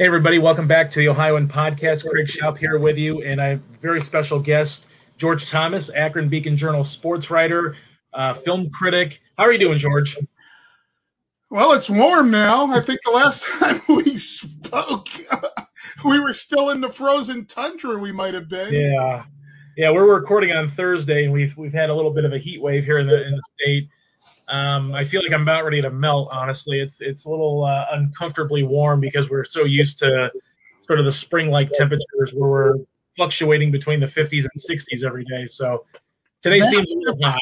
Hey, everybody, welcome back to the Ohioan Podcast. Craig Shoup here with you, and I have a very special guest, George Thomas, Akron Beacon Journal sports writer, uh, film critic. How are you doing, George? Well, it's warm now. I think the last time we spoke, we were still in the frozen tundra. We might have been. Yeah, yeah. We're recording on Thursday, and we've we've had a little bit of a heat wave here in the in the state. Um, I feel like I'm about ready to melt. Honestly, it's it's a little uh, uncomfortably warm because we're so used to sort of the spring-like temperatures where we're fluctuating between the 50s and 60s every day. So today seems a little hot.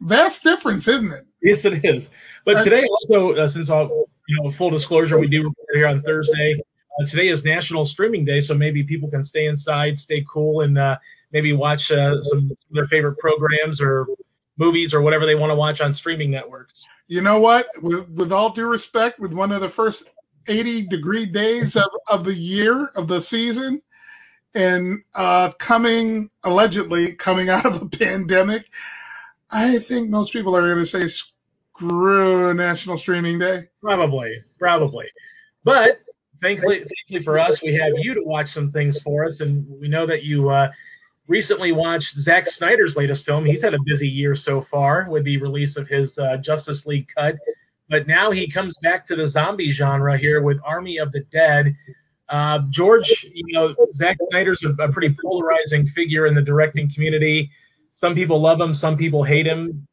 Vast difference, isn't it? Yes, it is. But today also, uh, since all you know, full disclosure, we do report here on Thursday. Uh, today is National Streaming Day, so maybe people can stay inside, stay cool, and uh, maybe watch uh, some of their favorite programs or movies or whatever they want to watch on streaming networks. You know what? With, with all due respect, with one of the first 80 degree days of, of the year, of the season, and uh, coming, allegedly coming out of the pandemic, I think most people are going to say, screw National Streaming Day. Probably, probably. But thankfully, thankfully for us, we have you to watch some things for us, and we know that you uh, recently watched Zack Snyder's latest film. He's had a busy year so far with the release of his uh, Justice League cut, but now he comes back to the zombie genre here with Army of the Dead. Uh, George, you know, Zack Snyder's a, a pretty polarizing figure in the directing community. Some people love him, some people hate him.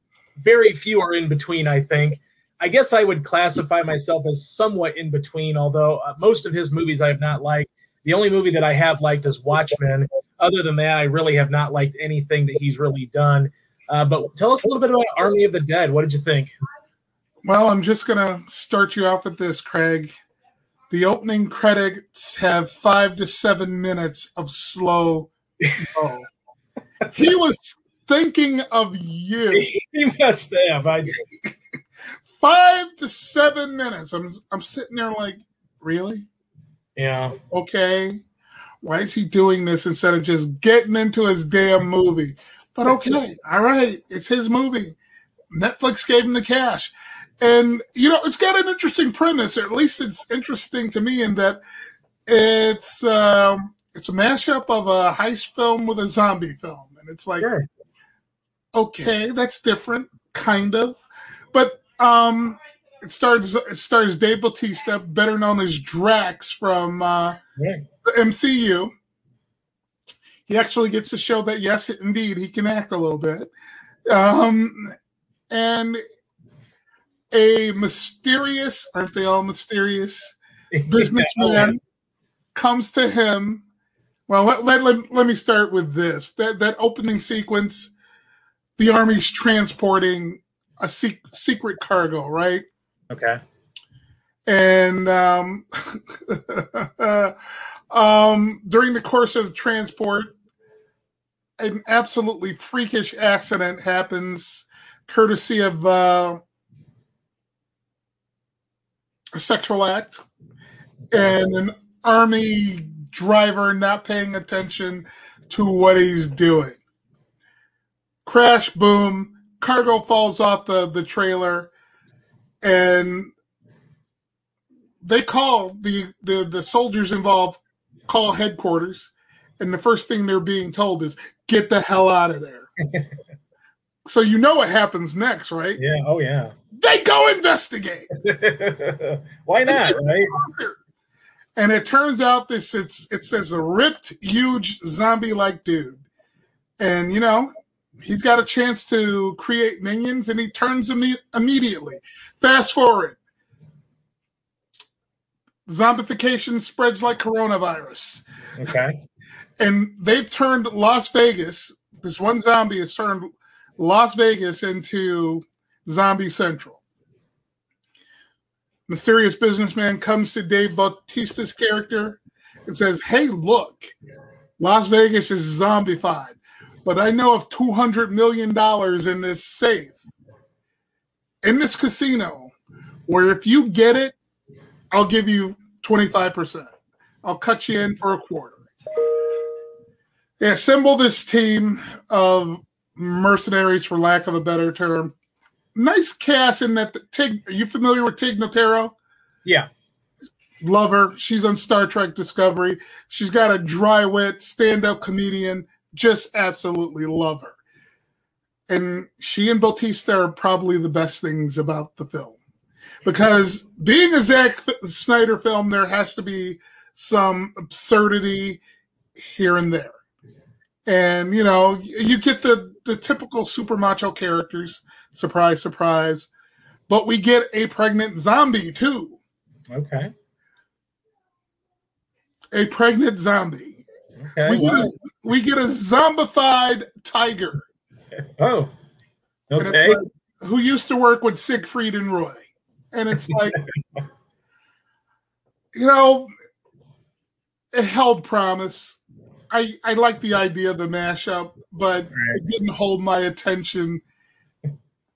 Very few are in between, I think. I guess I would classify myself as somewhat in between, although uh, most of his movies I have not liked. The only movie that I have liked is Watchmen. Other than that, I really have not liked anything that he's really done. Uh, but tell us a little bit about Army of the Dead. What did you think? Well, I'm just going to start you off with this, Craig. The opening credits have five to seven minutes of slow mo. he was thinking of you. he must have. I, Five to seven minutes. I'm I'm sitting there like, really? yeah. Okay. Why is he doing this instead of just getting into his damn movie? But okay, all right, it's his movie. Netflix gave him the cash. And you know, it's got an interesting premise, or at least it's interesting to me in that it's um it's a mashup of a heist film with a zombie film. And it's like, Sure. okay, that's different, kind of. But um it stars it stars Dave Bautista, better known as Drax from uh Yeah. The MCU. He actually gets to show that yes, indeed, he can act a little bit. Um, and a mysterious, aren't they all mysterious? Businessman comes to him. Well, let, let, let, let me start with this. That that opening sequence, the army's transporting a sec- secret cargo, right? Okay. and um, um, during the course of transport, an absolutely freakish accident happens, courtesy of uh, a sexual act, and an army driver not paying attention to what he's doing. Crash, boom, cargo falls off the, the trailer, and they call the, the the soldiers involved call headquarters and the first thing they're being told is get the hell out of there so you know what happens next right Yeah. Oh, yeah. they go investigate Why not? Right? And it turns out this it's it says a ripped, huge zombie-like dude. And you know, he's got a chance to create minions and he turns them immediately. Fast forward. Zombification spreads like coronavirus. Okay. and they've turned Las Vegas, this one zombie has turned Las Vegas into Zombie Central. Mysterious businessman comes to Dave Bautista's character and says, Hey, look, Las Vegas is zombified, but I know of $200 million in this safe, in this casino, where if you get it, I'll give you 25%. I'll cut you in for a quarter. They assemble this team of mercenaries, for lack of a better term. Nice cast in that. The, Tig, are you familiar with Tig Notaro? Yeah. Love her. She's on Star Trek Discovery. She's got a dry wit, stand up comedian. Just absolutely love her. And she and Bautista are probably the best things about the film. Because being a Zack Snyder film, there has to be some absurdity here and there. And, you know, you get the, the typical super macho characters. Surprise, surprise. But we get a pregnant zombie too. Okay. A pregnant zombie. Okay. We get, a, we get a zombified tiger. Oh. Okay. Like, who used to work with Siegfried and Roy. And it's like, you know, it held promise. I, I like the idea of the mashup, but right. it didn't hold my attention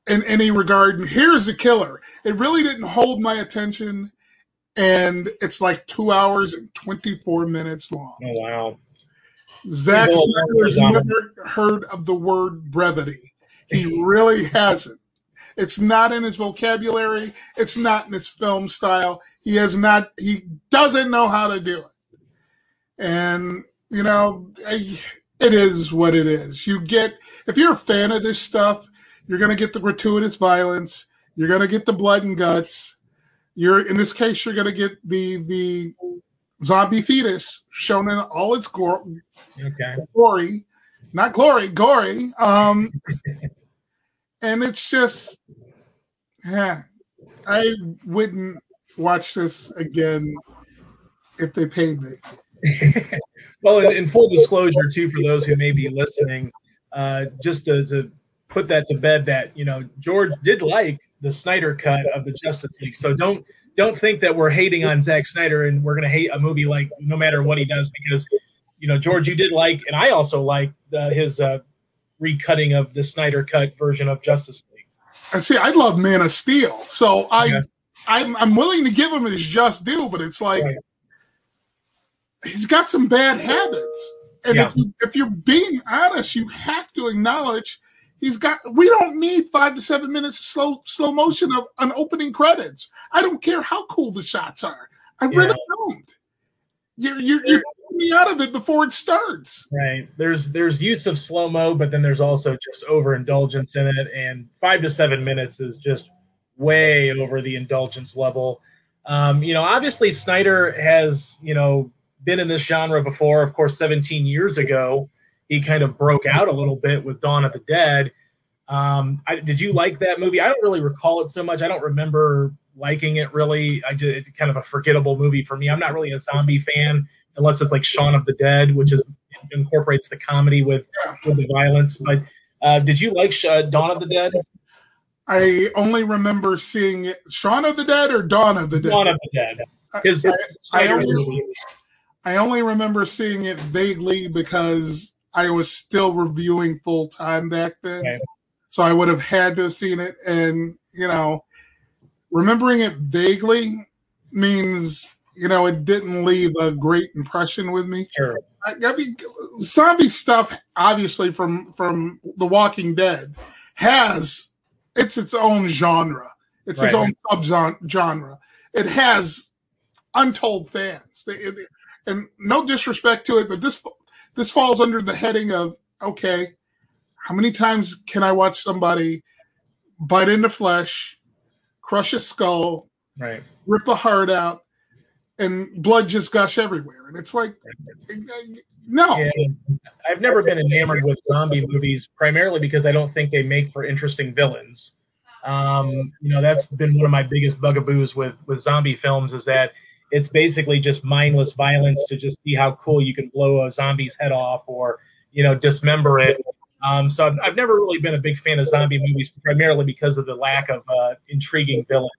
in any regard. And here's the killer. It really didn't hold my attention, and it's like two hours and 24 minutes long. Oh, wow. Zack Snyder's never heard of the word brevity. He really hasn't. It's not in his vocabulary. It's not in his film style. He has not, he doesn't know how to do it. And, you know, it is what it is. You get, if you're a fan of this stuff, you're going to get the gratuitous violence. You're going to get the blood and guts. You're in this case, you're going to get the the zombie fetus shown in all its gore, okay. glory, not glory, gory. Um, and it's just, yeah, I wouldn't watch this again if they paid me. well, in, in, full disclosure, too, for those who may be listening, uh, just to, to put that to bed that you know George did like the Snyder cut of the Justice League. So don't don't think that we're hating on Zack Snyder and we're gonna hate a movie like no matter what he does because you know George you did like and I also like uh, his uh, recutting of the Snyder cut version of Justice League. And see, I love Man of Steel, so I yeah. I'm, I'm willing to give him his just due, but it's like right. he's got some bad habits. And yeah. if you if you're being honest, you have to acknowledge He's got. We don't need five to seven minutes of slow slow motion of an opening credits. I don't care how cool the shots are. I yeah. really don't. You're you're, you're me out of it before it starts. Right. There's there's use of slow mo, but then there's also just overindulgence in it, and five to seven minutes is just way over the indulgence level. Um, you know, obviously Snyder has you know been in this genre before. Of course, 17 years ago, he kind of broke out a little bit with Dawn of the Dead. Um, I, did you like that movie? I don't really recall it so much. I don't remember liking it really. I just it's kind of a forgettable movie for me. I'm not really a zombie fan unless it's like Shaun of the Dead, which is incorporates the comedy with with the violence. But uh, did you like uh, Dawn of the Dead? I only remember seeing it, Shaun of the Dead or Dawn of the Dead. Dawn of the Dead. His, I, I, only, I only remember seeing it vaguely because I was still reviewing full time back then. So I would have had to have seen it. And, you know, remembering it vaguely means, you know, it didn't leave a great impression with me. Sure. I, I mean, zombie stuff, obviously from from The Walking Dead, has it's its own genre. It's right. its own sub genre. It has untold fans. and no disrespect to it, but this this falls under the heading of okay, how many times can I watch somebody bite into flesh, crush a skull, right, rip a heart out, and blood just gush everywhere, and it's like, no. Yeah. I've never been enamored with zombie movies, primarily because I don't think they make for interesting villains. Um, you know, that's been one of my biggest bugaboos with with zombie films is that it's basically just mindless violence to just see how cool you can blow a zombie's head off or you know dismember it. Um, so I've, I've, never really been a big fan of zombie movies, primarily because of the lack of uh, intriguing villain.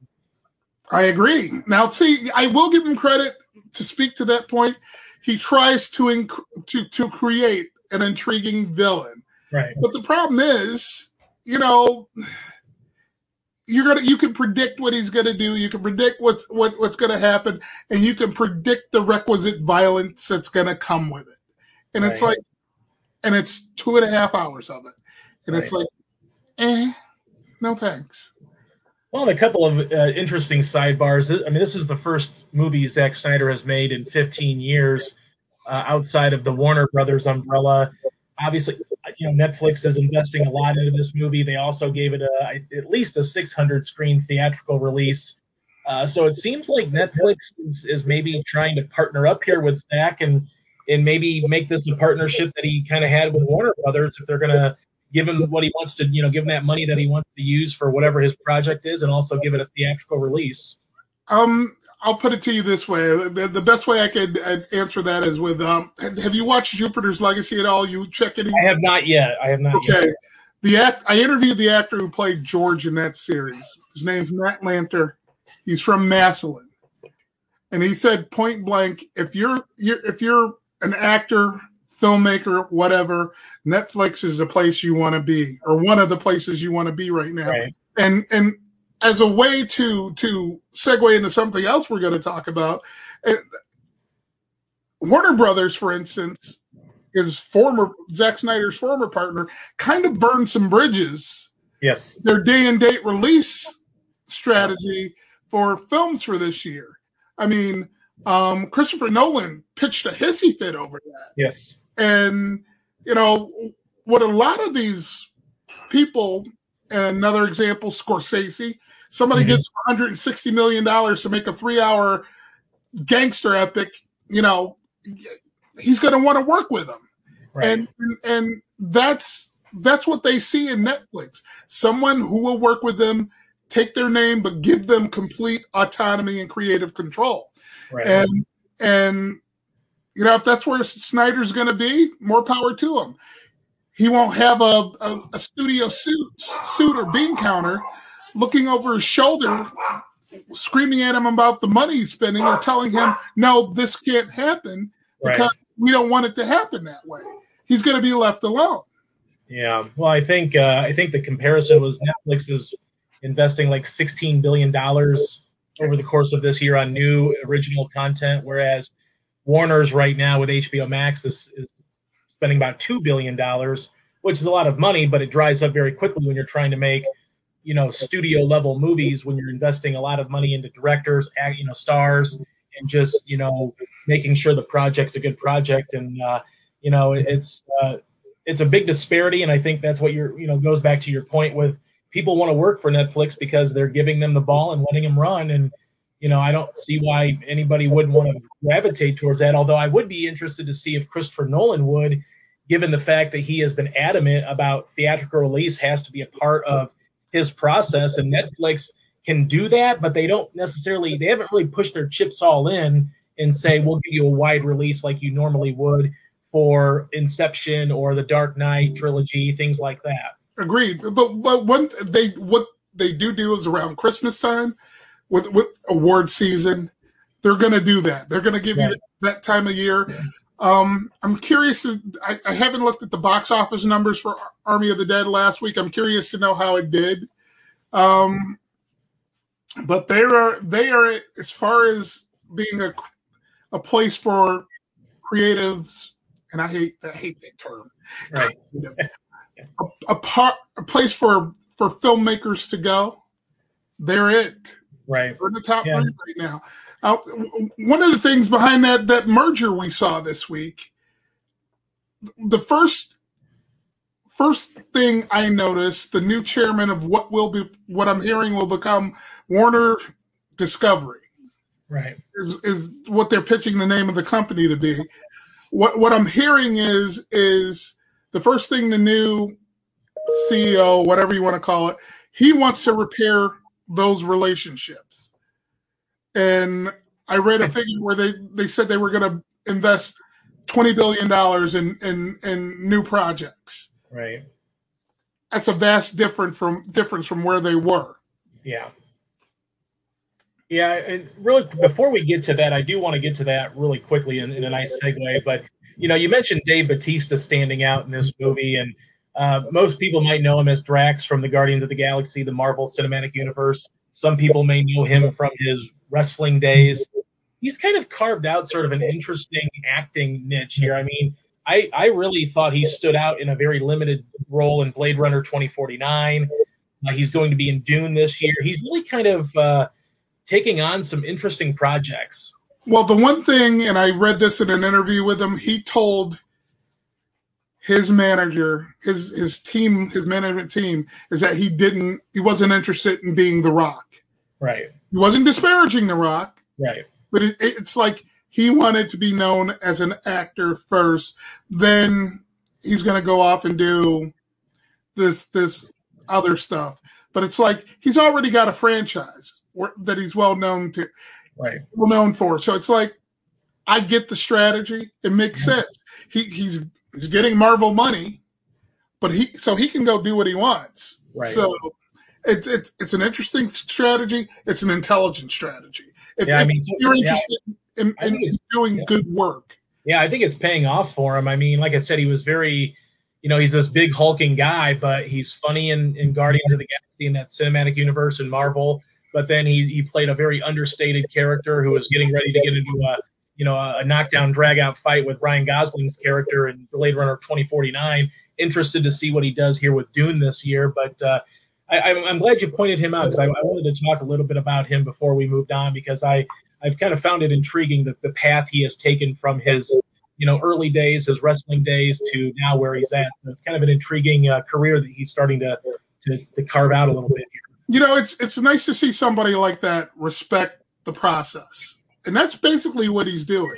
I agree. Now, see, I will give him credit to speak to that point. He tries to inc- to to create an intriguing villain, right? But the problem is, you know, you're gonna you can predict what he's gonna do. You can predict what's what what's gonna happen, and you can predict the requisite violence that's gonna come with it. And right. it's like, and it's two and a half hours of it, and right. it's like, eh, no thanks. Well, a couple of uh, interesting sidebars. I mean, this is the first movie Zack Snyder has made in 15 years uh, outside of the Warner Brothers umbrella. Obviously, you know, Netflix is investing a lot into this movie. They also gave it a, at least a 600 screen theatrical release. Uh, so it seems like Netflix is, is, maybe trying to partner up here with Zack and and maybe make this a partnership that he kind of had with Warner Brothers if they're going to give him what he wants to, you know, give him that money that he wants to use for whatever his project is, and also give it a theatrical release. Um, I'll put it to you this way: the, the best way I could uh, answer that is with, um, have you watched Jupiter's Legacy at all? You check it? I have not yet. I have not. Okay. Yet. The act I interviewed the actor who played George in that series. His name's Matt Lanter. He's from Massillon, and he said point blank, if you're, you're if you're an actor filmmaker, whatever, Netflix is the place you want to be, or one of the places you want to be right now. Right. And and as a way to to segue into something else we're going to talk about, it, Warner Brothers, for instance, his former Zack Snyder's former partner, kind of burned some bridges. Yes, their day and date release strategy for films for this year. I mean, um, Christopher Nolan pitched a hissy fit over that. Yes. And, you know, what a lot of these people, another example, Scorsese, somebody mm-hmm. gets $160 million to make a three hour gangster epic, you know, he's going to want to work with them. Right. And, and that's, that's what they see in Netflix. Someone who will work with them, take their name, but give them complete autonomy and creative control. Right. And, and you know, if that's where Snyder's going to be, more power to him. He won't have a, a, a studio suit, suit or bean counter looking over his shoulder, screaming at him about the money he's spending or telling him, no, this can't happen because right. we don't want it to happen that way. He's going to be left alone. Yeah. Well, I think uh, I think the comparison was Netflix is investing like $16 billion over the course of this year on new original content, whereas – Warner's right now with HBO Max is, is spending about two billion dollars, which is a lot of money, but it dries up very quickly when you're trying to make, you know, studio level movies. When you're investing a lot of money into directors, you know, stars, and just you know making sure the project's a good project. And uh, you know, it's uh, it's a big disparity, and I think that's what you're you know goes back to your point with people want to work for Netflix because they're giving them the ball and letting them run and you know, I don't see why anybody wouldn't want to gravitate towards that. Although I would be interested to see if Christopher Nolan would, given the fact that he has been adamant about theatrical release has to be a part of his process, and Netflix can do that, but they don't necessarily. They haven't really pushed their chips all in and say we'll give you a wide release like you normally would for Inception or the Dark Knight trilogy, things like that. Agreed, but but one they what they do do is around Christmas time with with award season. They're going to do that. They're going to give yeah. you that time of year. Yeah. Um, I'm curious. I, I, haven't looked at the box office numbers for Army of the Dead last week. I'm curious to know how it did. Um, but they are they are as far as being a a place for creatives, and I hate I hate that term. Right. a, a, part, a place for for filmmakers to go. They're it. Right. We're in the top yeah. three right now. Uh, one of the things behind that that merger we saw this week, the first first thing I noticed, the new chairman of what will be what I'm hearing will become Warner Discovery. Right. Is is what they're pitching the name of the company to be. What what I'm hearing is is the first thing the new CEO, whatever you want to call it, he wants to repair those relationships. And I read a figure where they, they said they were going to invest twenty billion dollars in, in in new projects. Right. That's a vast difference from difference from where they were. Yeah. Yeah, and really, before we get to that, I do want to get to that really quickly in, in a nice segue. But you know, you mentioned Dave Bautista standing out in this movie, and uh, most people might know him as Drax from the Guardians of the Galaxy, the Marvel Cinematic Universe. Some people may know him from his wrestling days. He's kind of carved out sort of an interesting acting niche here. I mean, I, I really thought he stood out in a very limited role in Blade Runner 2049. Uh, he's going to be in Dune this year. He's really kind of uh, taking on some interesting projects. Well, the one thing, and I read this in an interview with him, he told his manager, his his team, his management team, is that he didn't, he wasn't interested in being The Rock. Right. He wasn't disparaging The Rock. Right. But it, it's like he wanted to be known as an actor first. Then he's going to go off and do this this other stuff. But it's like he's already got a franchise that he's well known to, right? Well known for. So it's like I get the strategy. It makes sense. He he's he's getting Marvel money, but he so he can go do what he wants. Right. So it's it's it's an interesting strategy. It's an intelligent strategy. If, yeah, I mean, you're interested yeah. in, in, in doing yeah. good work. Yeah, I think it's paying off for him. I mean, like I said, he was very, you know, he's this big hulking guy, but he's funny in, in Guardians of the Galaxy in that cinematic universe in Marvel. But then he he played a very understated character who was getting ready to get into a you know a, knockdown drag out fight with Ryan Gosling's character in Blade Runner 2049. Interested to see what he does here with Dune this year, but. uh I, am glad you pointed him out because I, I, wanted to talk a little bit about him before we moved on because I I've kind of found it intriguing that the path he has taken from his you know early days, his wrestling days, to now where he's at. It's kind of an intriguing uh, career that he's starting to, to to carve out a little bit here. You know, it's it's nice to see somebody like that respect the process, and that's basically what he's doing.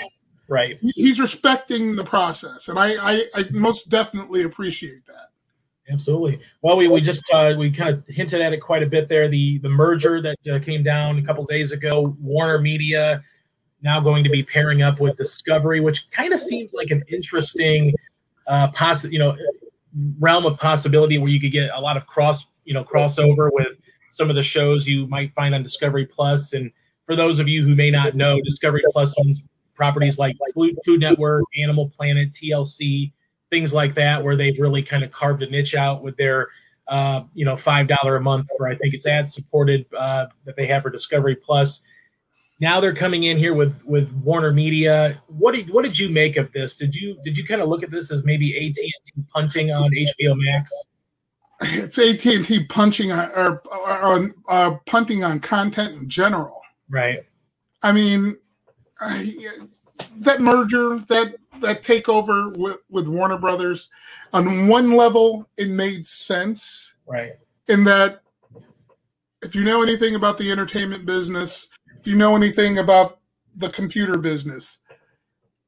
Right. He's respecting the process, and I I, I most definitely appreciate that. Absolutely. Well, we, we just uh, we kind of hinted at it quite a bit there. The the merger that uh, came down a couple days ago, Warner Media now going to be pairing up with Discovery, which kind of seems like an interesting uh, possi- you know realm of possibility where you could get a lot of cross you know crossover with some of the shows you might find on Discovery And for those of you who may not know, Discovery Plus owns properties like Food Network, Animal Planet, TLC things like that, where they've really kind of carved a niche out with their, uh, you know, five dollar a month for I think it's ad supported uh, that they have for Discovery Plus. Now they're coming in here with with Warner Media. What did what did you make of this? Did you did you kind of look at this as maybe AT and T punting on HBO Max? It's AT and T punching on, or, or uh, punting on content in general. Right. I mean, I, that merger, that that takeover with, with Warner Brothers, on one level, it made sense. Right. In that, if you know anything about the entertainment business, if you know anything about the computer business,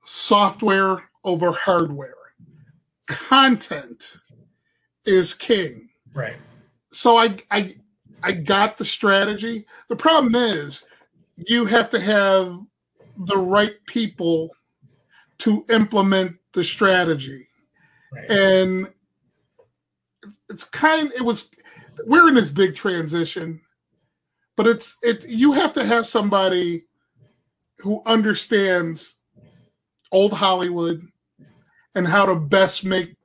software over hardware, content is king. Right. So I I I got the strategy. The problem is you have to have the right people to implement the strategy. Right. And it's kind it was we're in this big transition, but it's it you have to have somebody who understands old Hollywood and how to best make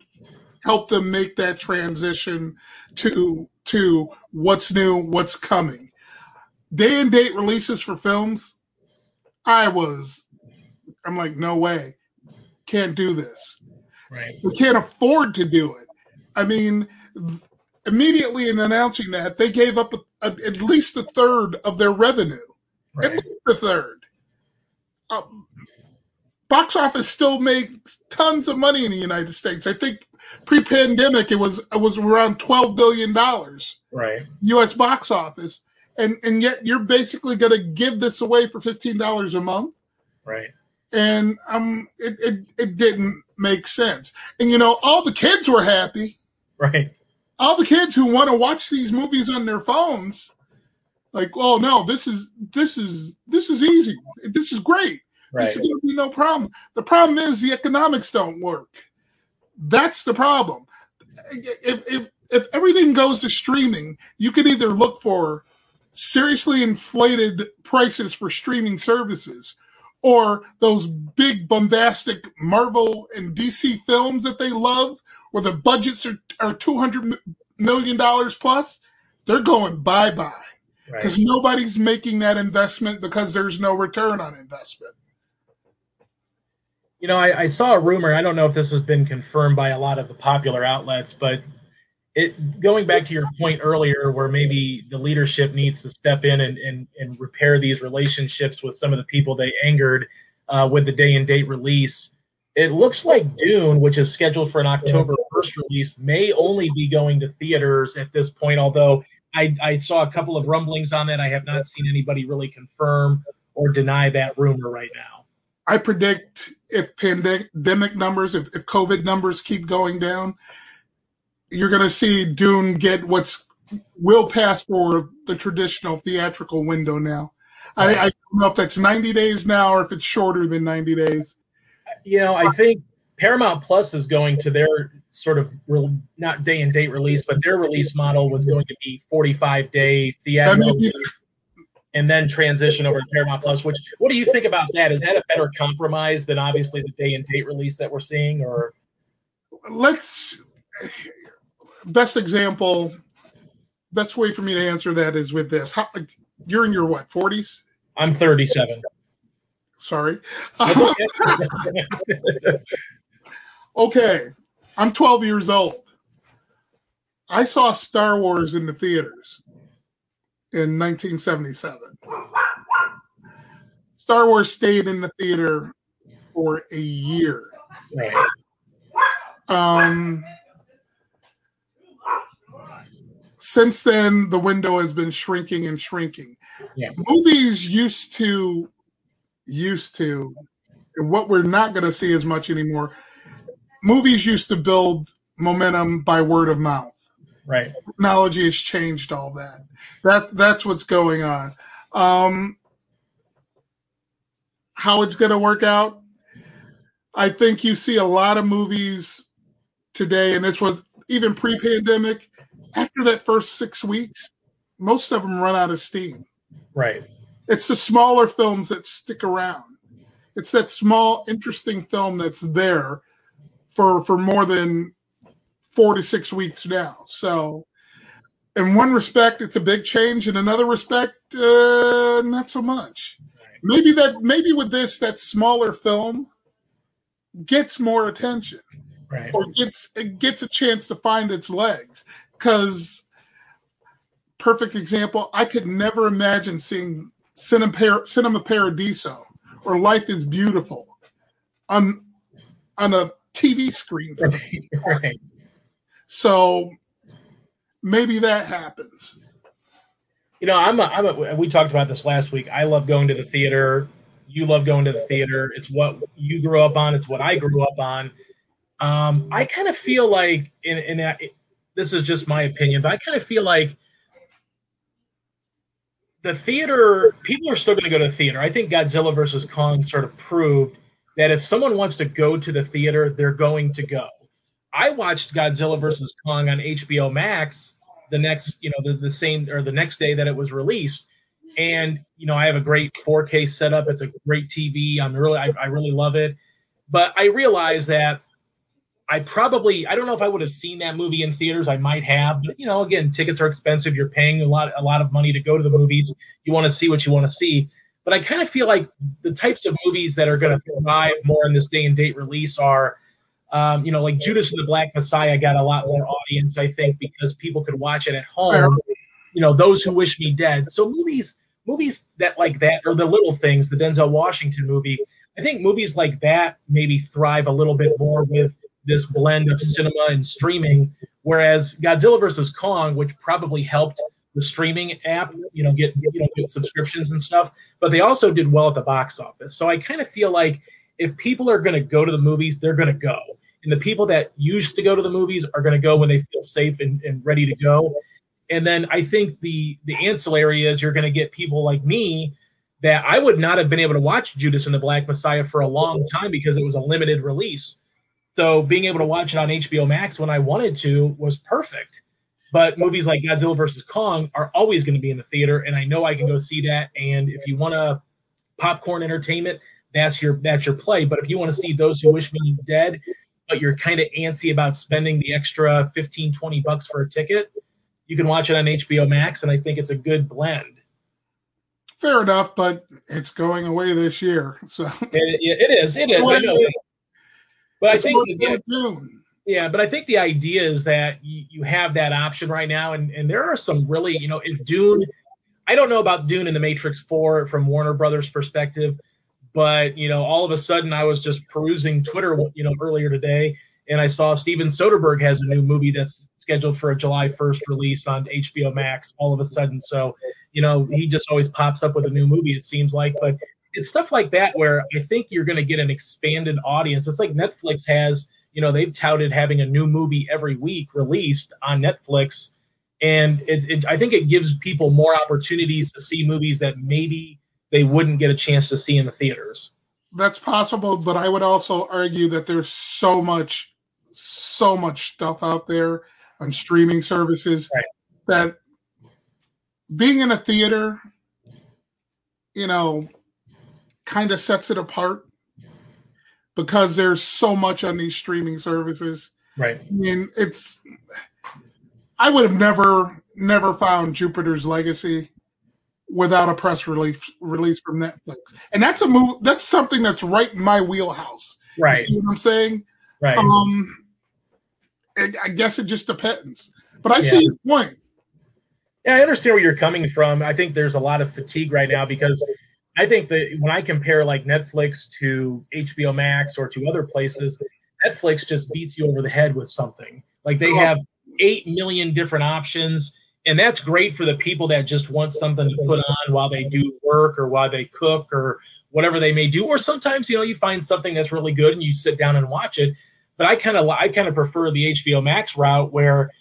help them make that transition to to what's new, what's coming. Day and date releases for films, I was I'm like, no way can't do this. Right. We can't afford to do it. I mean, immediately in announcing that, they gave up a, a, at least a third of their revenue. Right. At least a third. Um, box office still makes tons of money in the United States. I think pre-pandemic it was it was around twelve billion dollars. Right. U.S. box office, and and yet you're basically going to give this away for fifteen dollars a month, right? And um, it, it it didn't make sense. And you know, all the kids were happy, right? All the kids who want to watch these movies on their phones, like, oh no, this is this is this is easy. This is great. Right. This is going to be no problem. The problem is the economics don't work. That's the problem. If, if, if everything goes to streaming, you can either look for seriously inflated prices for streaming services or those big bombastic Marvel and DC films that they love where the budgets are, are 200 million dollars plus, they're going bye-bye because right. nobody's making that investment because there's no return on investment. You know, I, I, saw a rumor. I don't know if this has been confirmed by a lot of the popular outlets, but it going back to your point earlier, where maybe the leadership needs to step in and, and, and repair these relationships with some of the people they angered uh, with the day and date release. It looks like Dune, which is scheduled for an October 1st release, may only be going to theaters at this point, although I, I saw a couple of rumblings on that. I have not seen anybody really confirm or deny that rumor right now. I predict if pandemic numbers, if, if COVID numbers keep going down, you're going to see Dune get what's will pass for the traditional theatrical window now. I, I, don't know if that's 90 days now or if it's shorter than 90 days. You know, I think Paramount Plus is going to their sort of re- not day and date release, but their release model was going to be 45 day theatrical and then transition over to Paramount Plus. Which, what do you think about that? Is that a better compromise than obviously the day and date release that we're seeing? Or let's best example, best way for me to answer that is with this. How, you're in your what, 40s? I'm 37. Sorry. okay, I'm 12 years old. I saw Star Wars in the theaters in 1977. Star Wars stayed in the theater for a year. Um, since then, the window has been shrinking and shrinking. Yeah. Movies used to, used to, and what we're not going to see as much anymore. Movies used to build momentum by word of mouth. Right. Technology has changed all that. That that's what's going on. Um, how it's going to work out, I think you see a lot of movies today, and this was even pre-pandemic after that first six weeks, most of them run out of steam. Right. It's the smaller films that stick around. It's that small, interesting film that's there for for more than four to six weeks now. So, in one respect, it's a big change. In another respect, uh, not so much. Maybe that maybe with this, that smaller film gets more attention, right. or gets it gets a chance to find its legs because perfect example i could never imagine seeing cinema, cinema paradiso or life is beautiful on on a tv screen right. so maybe that happens. You know i'm a, I'm a we talked about this last week. I love going to the theater. You love going to the theater. It's what you grew up on. It's what i grew up on. Um, i kind of feel like in, in this is just my opinion, but I kind of feel like the theater people are still going to go to the theater. I think Godzilla versus Kong sort of proved that if someone wants to go to the theater, they're going to go. I watched Godzilla versus Kong on HBO Max the next, you know, the, the same or the next day that it was released. And you know, I have a great 4K setup. It's a great TV. I'm really, I, I really love it. But I realized that I probably I don't know if I would have seen that movie in theaters. I might have, but you know, again, tickets are expensive. You're paying a lot a lot of money to go to the movies. You want to see what you want to see. But I kind of feel like the types of movies that are going to thrive more in this day and date release are, um, you know, like Judas and the Black Messiah got a lot more audience, I think, because people could watch it at home. You know, those who wish me dead. So movies, movies that like that, or the little things, the Denzel Washington movie. I think movies like that maybe thrive a little bit more with this blend of cinema and streaming. Whereas Godzilla versus Kong, which probably helped the streaming app, you know, get you know get subscriptions and stuff. But they also did well at the box office. So I kind of feel like if people are going to go to the movies, they're going to go. And the people that used to go to the movies are going to go when they feel safe and, and ready to go. And then I think the the ancillary is you're going to get people like me that I would not have been able to watch Judas and the Black Messiah for a long time because it was a limited release. So being able to watch it on HBO Max when I wanted to was perfect. But movies like Godzilla versus Kong are always going to be in the theater, and I know I can go see that. And if you want to popcorn entertainment, that's your that's your play. But if you want to see those who wish me dead, but you're kind of antsy about spending the extra 15, 20 bucks for a ticket, you can watch it on HBO Max, and I think it's a good blend. Fair enough, but it's going away this year, so it, it is. It is. But I think yeah, yeah, but I think the idea is that you, you have that option right now, and and there are some really, you know, if Dune, I don't know about Dune and the Matrix Four from Warner Brothers perspective, but you know, all of a sudden I was just perusing Twitter, you know, earlier today, and I saw Steven Soderbergh has a new movie that's scheduled for a July 1st release on HBO Max. All of a sudden, so you know, he just always pops up with a new movie. It seems like, but it's stuff like that where I think you're going to get an expanded audience. It's like Netflix has, you know, they've touted having a new movie every week released on Netflix, and it, it, I think it gives people more opportunities to see movies that maybe they wouldn't get a chance to see in the theaters. That's possible, but I would also argue that there's so much, so much stuff out there on streaming services right. that being in a theater, you know, kind of sets it apart because there's so much on these streaming services. Right. I mean, it's I would have never never found Jupiter's Legacy without a press release release from Netflix. And that's a move that's something that's right in my wheelhouse. Right. You see what I'm saying? Right. Um I guess it just depends. But I yeah. see your point. Yeah, I understand where you're coming from. I think there's a lot of fatigue right now because I think that when I compare like Netflix to HBO Max or to other places, Netflix just beats you over the head with something. Like they have 8 million different options. And that's great for the people that just want something to put on while they do work or while they cook or whatever they may do. Or sometimes, you know, you find something that's really good and you sit down and watch it. But I kind of I kind of prefer the HBO Max route where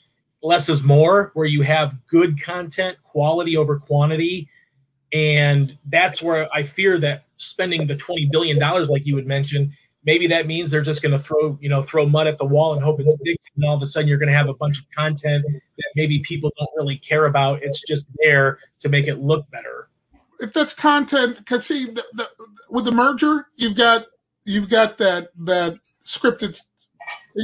less is more, where you have good content, quality over quantity and that's where I fear that spending the twenty billion dollars, like you would mention, maybe that means they're just going to throw you know throw mud at the wall and hope it sticks, and all of a sudden you're going to have a bunch of content that maybe people don't really care about. It's just there to make it look better. If that's content, because see, the, the, with the merger, you've got you've got that that scripted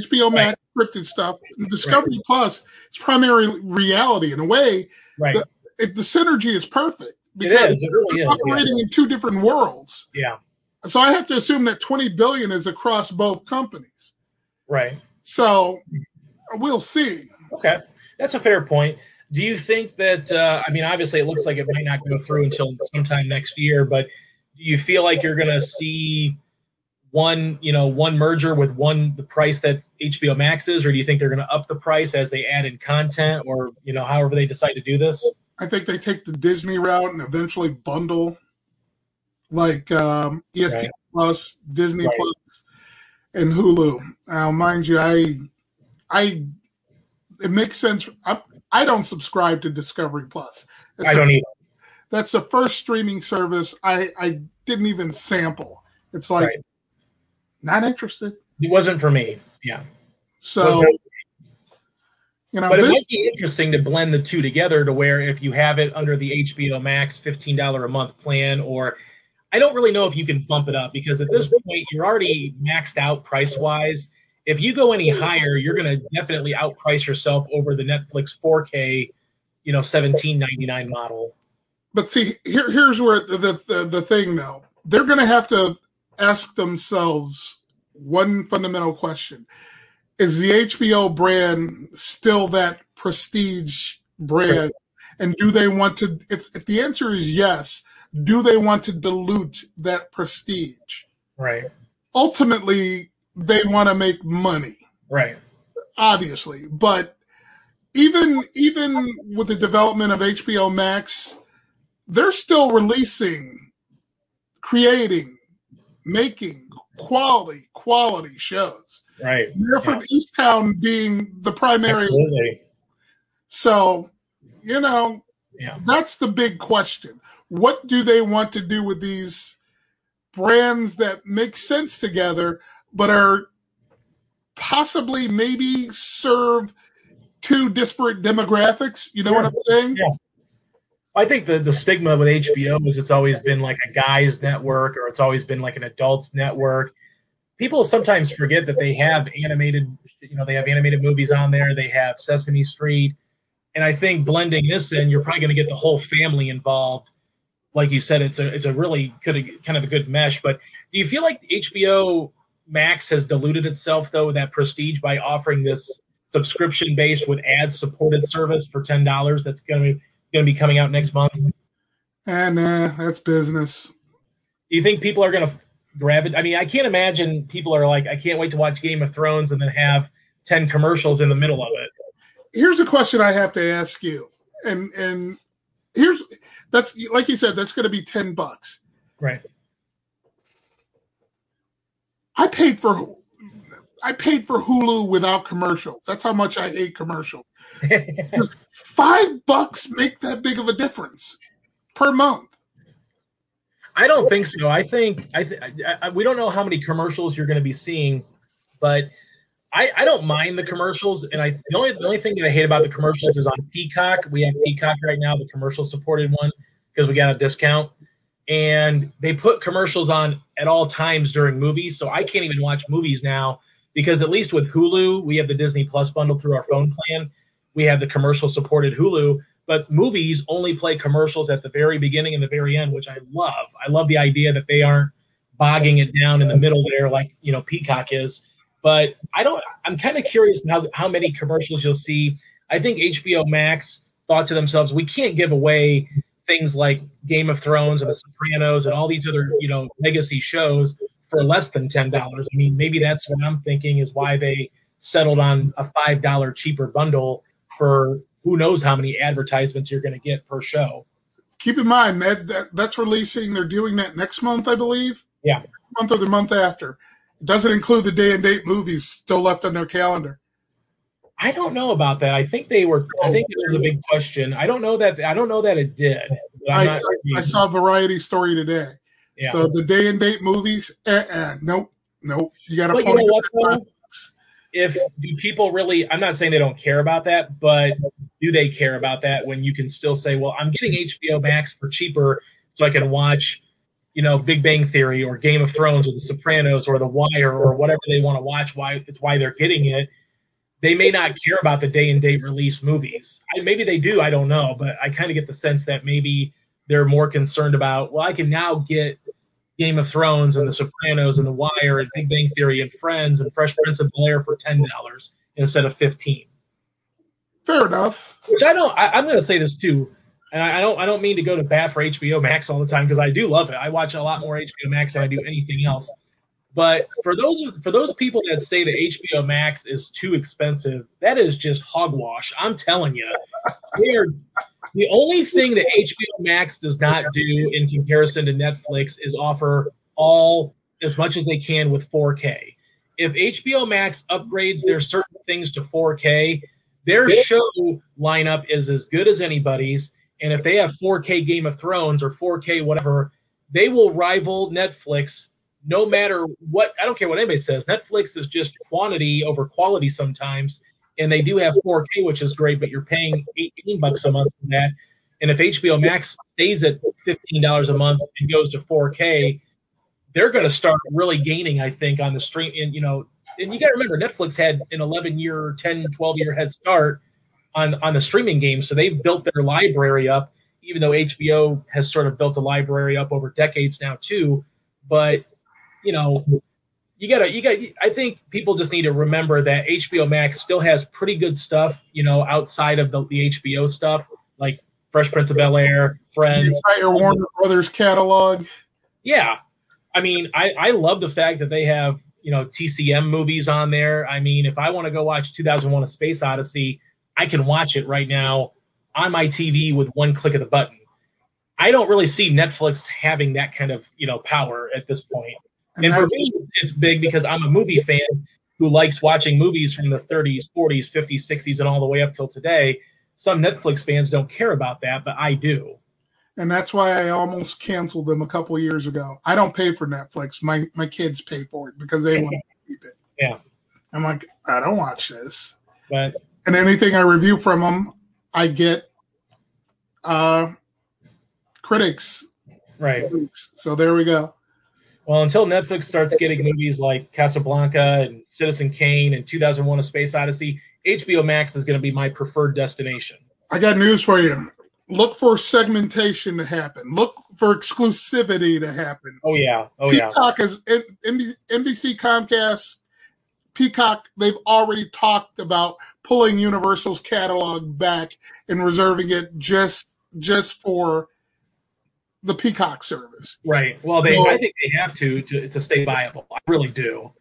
HBO Max right. scripted stuff. Discovery right. Plus, it's primary reality in a way. Right. The, it, the synergy is perfect because it really are operating yeah. in two different worlds. Yeah. So I have to assume that 20 billion is across both companies. Right. So we'll see. Okay. That's a fair point. Do you think that uh, I mean obviously it looks like it might not go through until sometime next year, but do you feel like you're going to see one, you know, one merger with one the price that HBO Max is or do you think they're going to up the price as they add in content or, you know, however they decide to do this? I think they take the Disney route and eventually bundle like um, ESPN right. Plus, Disney right. Plus, and Hulu. Now, mind you, I, I, it makes sense. I, I don't subscribe to Discovery Plus. That's I don't a, either. That's the first streaming service I, I didn't even sample. It's like right. not interested. It wasn't for me. Yeah. So you know, but it might be interesting to blend the two together to where if you have it under the HBO Max $15 a month plan, or I don't really know if you can bump it up because at this point you're already maxed out price wise. If you go any higher, you're going to definitely outprice yourself over the Netflix 4K, you know, 17.99 model. But see, here, here's where the, the the thing though, they're going to have to ask themselves one fundamental question is the HBO brand still that prestige brand? And do they want to, if, if the answer is yes, do they want to dilute that prestige? Right. Ultimately, they want to make money. Right. Obviously. But even even with the development of HBO Max, they're still releasing, creating, making quality quality shows. Right. They're from yeah. Easttown being the primary. Absolutely. So, you know, yeah. that's the big question. What do they want to do with these brands that make sense together, but are possibly maybe serve two disparate demographics? You know yeah. what I'm saying? Yeah. I think the, the stigma with HBO is it's always been like a guy's network or it's always been like an adult's network. People sometimes forget that they have animated, you know, they have animated movies on there. They have Sesame Street. And I think blending this in, you're probably going to get the whole family involved. Like you said, it's a it's a really good kind of a good mesh. But do you feel like HBO Max has diluted itself though that prestige by offering this subscription based with ad supported service for ten dollars? That's going to be going to be coming out next month. And uh, that's business. Do you think people are going to grab it? I mean, I can't imagine people are like, I can't wait to watch Game of Thrones and then have ten commercials in the middle of it here's a question I have to ask you, and and here's that's like you said, that's going to be ten bucks. Right. I paid for I paid for Hulu without commercials. That's how much I hate commercials. Does five bucks make that big of a difference per month? I don't think so. I think I, th- I, I we don't know how many commercials you're going to be seeing, but I, I don't mind the commercials, and I the only the only thing that I hate about the commercials is on Peacock. We have Peacock right now, the commercial supported one, because we got a discount, and they put commercials on at all times during movies. So I can't even watch movies now because at least with Hulu, we have the Disney Plus bundle through our phone plan. We have the commercial supported Hulu, but movies only play commercials at the very beginning and the very end, which I love. I love the idea that they aren't bogging it down in the middle there like you know Peacock is but I don't. I'm kind of curious how how many commercials you'll see. I think HBO Max thought to themselves, we can't give away things like Game of Thrones and The Sopranos and all these other you know legacy shows for less than ten dollars. I mean, maybe that's what I'm thinking is why they settled on a five dollar cheaper bundle for who knows how many advertisements you're going to get per show. Keep in mind that, that that's releasing. They're doing that next month, I believe. Yeah, month or the month after. It doesn't include the day and date movies still left on their calendar. I don't know about that. I think they were. I think it was a big question. I don't know that. I don't know that it did. I, I, saw a Variety story today. Yeah. The, the day and date movies. Eh, eh, nope. Nope. You got to. You know what, if do people really? I'm not saying they don't care about that, but do they care about that when you can still say, "Well, I'm getting HBO Max for cheaper, so I can watch." you know, Big Bang Theory or Game of Thrones or The Sopranos or The Wire or whatever they want to watch, why it's why they're getting it. They may not care about the day and date release movies. I, maybe they do, I don't know, but I kind of get the sense that maybe they're more concerned about, well, I can now get Game of Thrones and The Sopranos and The Wire and Big Bang Theory and Friends and Fresh Prince of Bel Air for ten dollars instead of fifteen. Fair enough. Which I don't. I, I'm going to say this too and I, don't I don't mean to go to bat for HBO Max all the time because I do love it. I watch a lot more HBO Max than I do anything else. But for those for those people that say that HBO Max is too expensive, that is just hogwash. I'm telling you, they're the only thing that HBO Max does not do in comparison to Netflix is offer all as much as they can with 4K. If HBO Max upgrades their certain things to 4K, their show lineup is as good as anybody's and if they have 4K Game of Thrones or 4K whatever, they will rival Netflix no matter what. I don't care what anybody says. Netflix is just quantity over quality sometimes. And they do have 4K, which is great, but you're paying 18 bucks a month for that. And if HBO Max stays at $15 a month and goes to 4K, they're going to start really gaining, I think, on the stream. And, you know, and you got to remember, Netflix had an 11 year, 10, 12 year head start on on the streaming game, So they've built their library up, even though HBO has sort of built a library up over decades now too. But you know, you gotta you got. I think people just need to remember that HBO Max still has pretty good stuff. You know, outside of the, the HBO stuff like Fresh Prince of Bel Air, Friends, the entire Warner Brothers catalog. Yeah, I mean, I I love the fact that they have you know TCM movies on there. I mean, if I want to go watch 2001: A Space Odyssey I can watch it right now on my TV with one click of the button. I don't really see Netflix having that kind of you know power at this point. And, and for me, it's big because I'm a movie fan who likes watching movies from the 30s, 40s, 50s, 60s, and all the way up till today. Some Netflix fans don't care about that, but I do. And that's why I almost canceled them a couple years ago. I don't pay for Netflix. My my kids pay for it because they want to keep it. Yeah. I'm like, I don't watch this. But and anything I review from them, I get uh critics. Right. So there we go. Well, until Netflix starts getting movies like Casablanca and Citizen Kane and 2001: A Space Odyssey, HBO Max is going to be my preferred destination. I got news for you. Look for segmentation to happen. Look for exclusivity to happen. Oh yeah, oh Peacock yeah. is NBC, Comcast, Peacock. They've already talked about pulling Universal's catalog back and reserving it just just for the Peacock service. Right. Well, they I think they have to to to stay viable. I really do.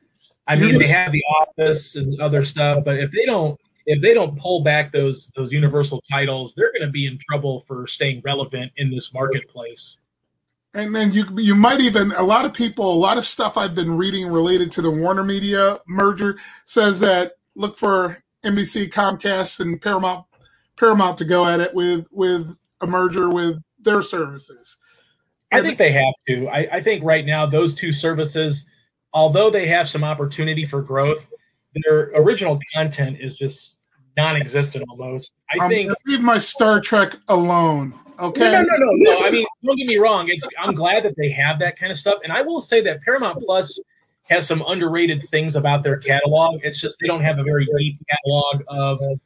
I mean, they have the Office and other stuff, but if they don't if they don't pull back those those Universal titles, they're going to be in trouble for staying relevant in this marketplace. And then you you might even a lot of people a lot of stuff I've been reading related to the Warner Media merger says that look for NBC, Comcast, and Paramount Paramount to go at it with with a merger with their services. I think they have to. I, I, think right now those two services, although they have some opportunity for growth, their original content is just non-existent almost. I I'm think leave my Star Trek alone. Okay. No, no, no, no, no. I mean, don't get me wrong. It's I'm glad that they have that kind of stuff, and I will say that Paramount Plus has some underrated things about their catalog. It's just they don't have a very deep catalog of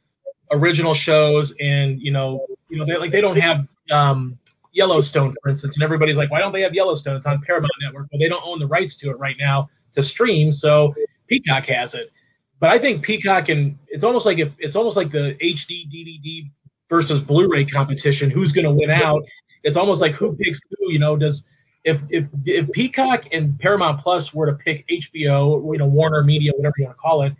original shows, and you know, you know, they like they don't have um, Yellowstone, for instance, and everybody's like, why don't they have Yellowstone? It's on Paramount Network. Well, they don't own the rights to it right now to stream, so Peacock has it. But I think Peacock and it's almost like if it's almost like the HD DVD versus Blu-ray competition. Who's going to win out? It's almost like who picks who. You know, does if if if Peacock and Paramount Plus were to pick HBO, you know, Warner Media, whatever you want to call it,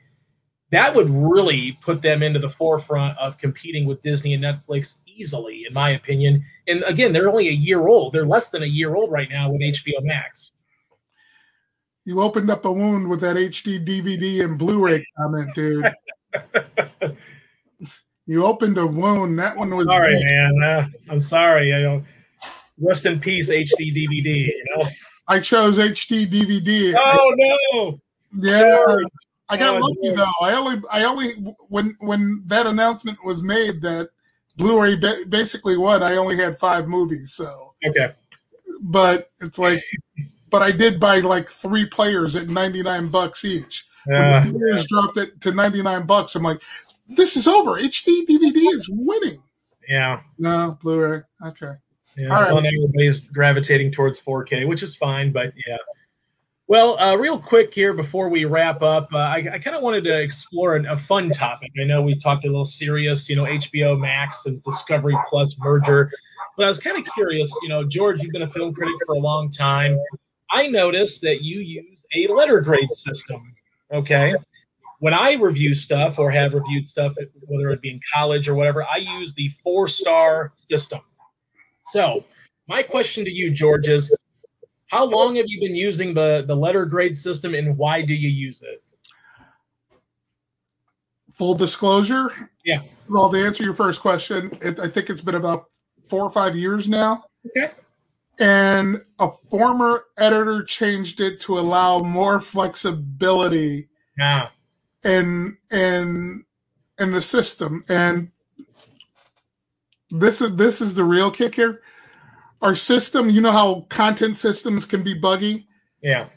that would really put them into the forefront of competing with Disney and Netflix easily, in my opinion. And again, they're only a year old. They're less than a year old right now with HBO Max. You opened up a wound with that HD DVD and Blu-ray comment, dude. you opened a wound. That one was. Sorry, deep. man. Uh, I'm sorry. I don't. Rest in peace, HD DVD. You know. I chose HD DVD. Oh no! Yeah, I got oh, lucky though. I only, I only when when that announcement was made that Blu-ray basically what I only had five movies, so okay. But it's like, but I did buy like three players at ninety nine bucks each. Uh, yeah. The players dropped it to ninety nine bucks, I'm like, this is over. HD DVD is winning. Yeah. No Blu-ray. Okay. Yeah. All right. Well, everybody's gravitating towards 4K, which is fine, but yeah. Well, uh, real quick here before we wrap up, uh, I, I kind of wanted to explore an, a fun topic. I know we talked a little serious, you know, HBO Max and Discovery Plus merger, but I was kind of curious. You know, George, you've been a film critic for a long time. I noticed that you use a letter grade system. Okay. When I review stuff or have reviewed stuff, whether it be in college or whatever, I use the four star system. So, my question to you, George, is how long have you been using the, the letter grade system and why do you use it? Full disclosure. Yeah. Well, to answer your first question, it, I think it's been about four or five years now. Okay. And a former editor changed it to allow more flexibility. Yeah. In in in the system, and this is this is the real kicker our system, you know how content systems can be buggy? Yeah.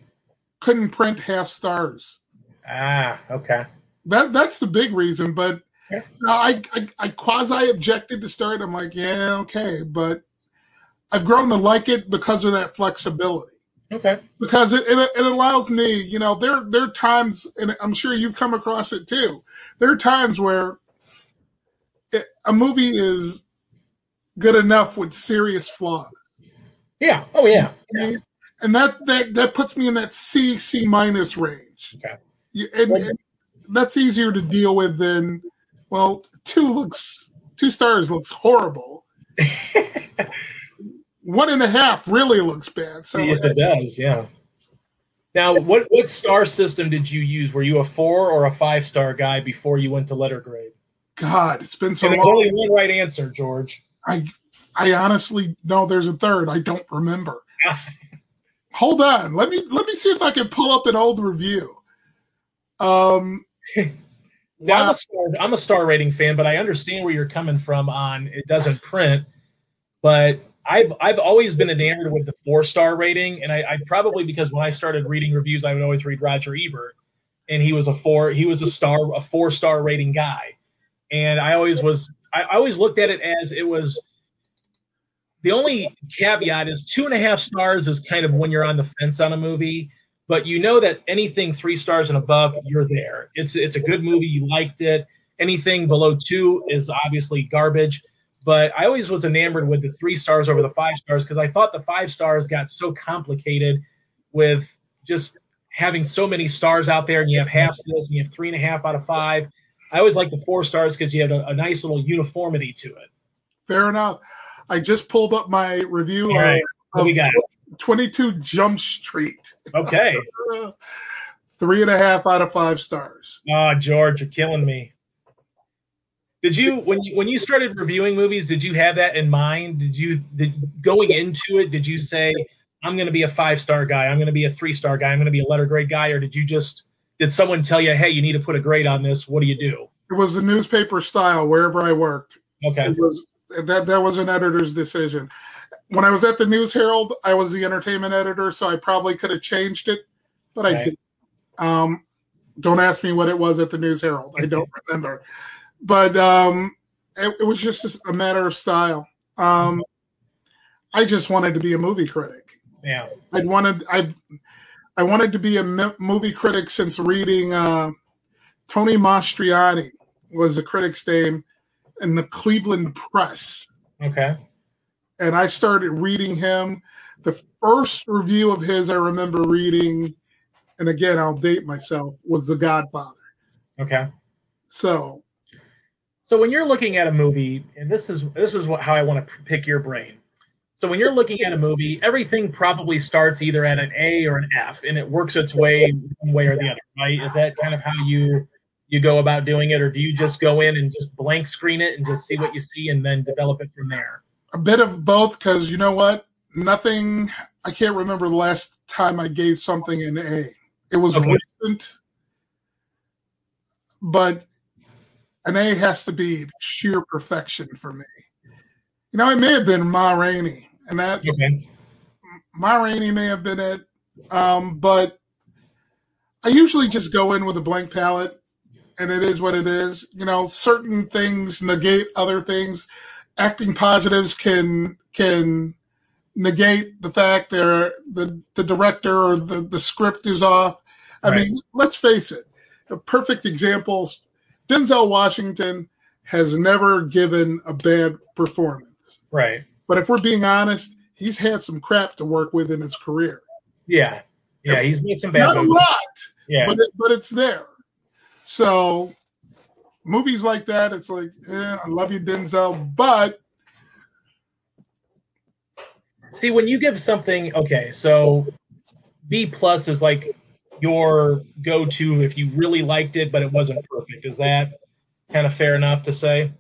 Couldn't print half stars. Ah, okay. That that's the big reason. But yeah. I, I, I quasi objected to start. I'm like, yeah, okay, but I've grown to like it because of that flexibility. Okay. Because it, it, it allows me, you know, there there are times, and I'm sure you've come across it too. There are times where it, a movie is good enough with serious flaws. Yeah. Oh yeah. yeah. And that that that puts me in that C C minus range. Okay. And, and, that's easier to deal with than Well, two looks two stars looks horrible. One and a half really looks bad. So yes, it does. Yeah. Now, what what star system did you use? Were you a four or a five star guy before you went to letter grade? God, it's been so and long. There's only one right answer, George. I I honestly no, there's a third. I don't remember. Hold on. Let me let me see if I can pull up an old review. Um Now, I'm, a star, I'm a star rating fan, but I understand where you're coming from on it doesn't print. But I've I've always been enamored with the four star rating, and I, I probably because when I started reading reviews, I would always read Roger Ebert, and he was a four he was a star a four star rating guy, and I always was I, I always looked at it as it was. The only caveat is two and a half stars is kind of when you're on the fence on a movie, but you know that anything three stars and above, you're there. It's it's a good movie. You liked it. Anything below two is obviously garbage. But I always was enamored with the three stars over the five stars because I thought the five stars got so complicated with just having so many stars out there, and you have halves this, and you have three and a half out of five. I always like the four stars because you had a, a, nice little uniformity to it. Fair enough. I just pulled up my review right. of, of 22 Jump Street. Okay. Three and a half out of five stars. Oh, George, you're killing me. Did you when you when you started reviewing movies, did you have that in mind? Did you did going into it, did you say, I'm gonna be a five star guy, I'm gonna be a three star guy, I'm gonna be a letter grade guy, or did you just did someone tell you, hey, you need to put a grade on this? What do you do? It was the newspaper style wherever I worked. Okay. It was that that was an editor's decision. When I was at the News Herald, I was the entertainment editor, so I probably could have changed it, but okay. I didn't. Um, don't ask me what it was at the News Herald. I don't remember but um, it, it, was just a matter of style. Um, I just wanted to be a movie critic. Yeah, I wanted I I wanted to be a movie critic since reading uh, Tony Mastroianni was the critic's name in the Cleveland Press. Okay. And I started reading him. The first review of his I remember reading, and again I'll date myself, was The Godfather. Okay. So so when you're looking at a movie, and this is this is what, how I want to pick your brain. So when you're looking at a movie, everything probably starts either at an A or an F, and it works its way one way or the other, right? Is that kind of how you you go about doing it, or do you just go in and just blank screen it and just see what you see and then develop it from there? A bit of both, because you know what? Nothing. I can't remember the last time I gave something an A. It was okay. recent, but an A has to be sheer perfection for me. You know, it may have been Ma Rainey, and that okay. Ma Rainey may have been it, um, but I usually just go in with a blank palette, and it is what it is. You know, certain things negate other things. Acting positives can can negate the fact that the the director or the the script is off. I right. mean, let's face it. A perfect example Denzel Washington has never given a bad performance. Right. But if we're being honest, he's had some crap to work with in his career. Yeah. Yeah, he's made some bad Not movies. a lot. Yeah. But it, but it's there. So movies like that, it's like, eh, I love you, Denzel, but see when you give something okay, so B plus is like your go-to if you really liked it but it wasn't perfect. Is that kind of fair enough to say?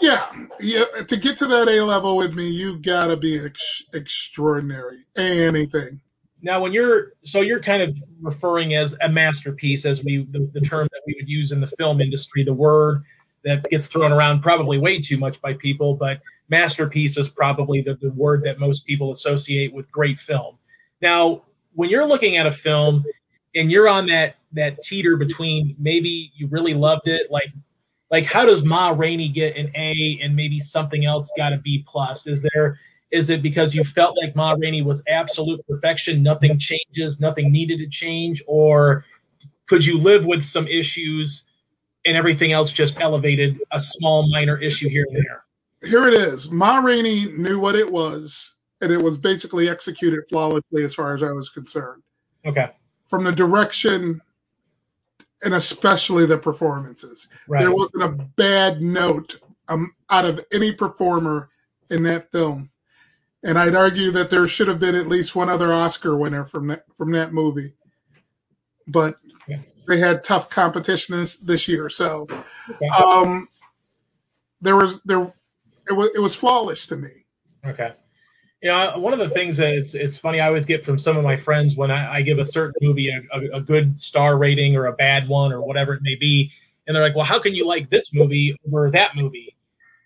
Yeah, yeah. To get to that A level with me, you gotta be ex- extraordinary. Anything. Now, when you're so you're kind of referring as a masterpiece, as we the, the term that we would use in the film industry, the word that gets thrown around probably way too much by people, but masterpiece is probably the, the word that most people associate with great film. Now, when you're looking at a film and you're on that that teeter between maybe you really loved it, like like how does Ma Rainey get an A and maybe something else got a B plus? Is there is it because you felt like Ma Rainey was absolute perfection, nothing changes, nothing needed to change, or could you live with some issues and everything else just elevated a small minor issue here and there? Here it is. Ma Rainey knew what it was, and it was basically executed flawlessly as far as I was concerned. Okay from the direction and especially the performances. Right. There wasn't a bad note um, out of any performer in that film, and I'd argue that there should have been at least one other Oscar winner from that from that movie. But Yeah. they had tough competition this, this year, so Okay. um, there was there it was it was flawless to me. Okay. You know, one of the things that it's, it's funny, I always get from some of my friends when I, I give a certain movie a, a, a good star rating or a bad one or whatever it may be. And they're like, well, how can you like this movie over that movie?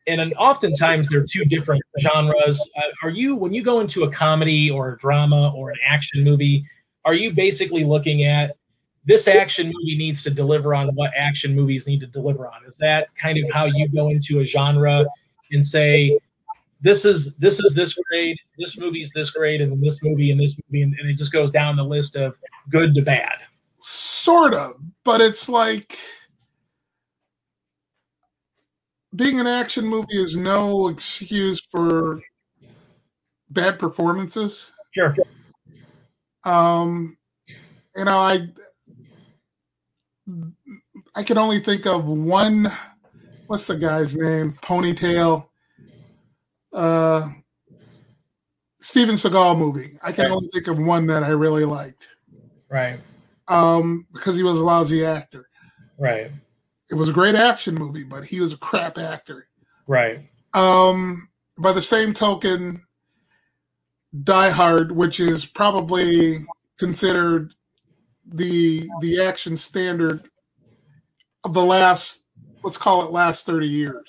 And oftentimes they're two different genres. Uh, are you, when you go into a comedy or a drama or an action movie, are you basically looking at this action movie needs to deliver on what action movies need to deliver on? Is that kind of how you go into a genre and say, this is this is this grade, this movie's this grade, and then this movie and this movie, and, and it just goes down the list of good to bad. Sort of, but it's like being an action movie is no excuse for bad performances. Sure. Um, you know, I I can only think of one. What's the guy's name? Ponytail. Uh, Steven Seagal movie. I can Okay. only think of one that I really liked. Right. Um, because he was a lousy actor. Right. It was a great action movie, but he was a crap actor. Right. Um, by the same token, Die Hard, which is probably considered the the action standard of the last, let's call it last thirty years.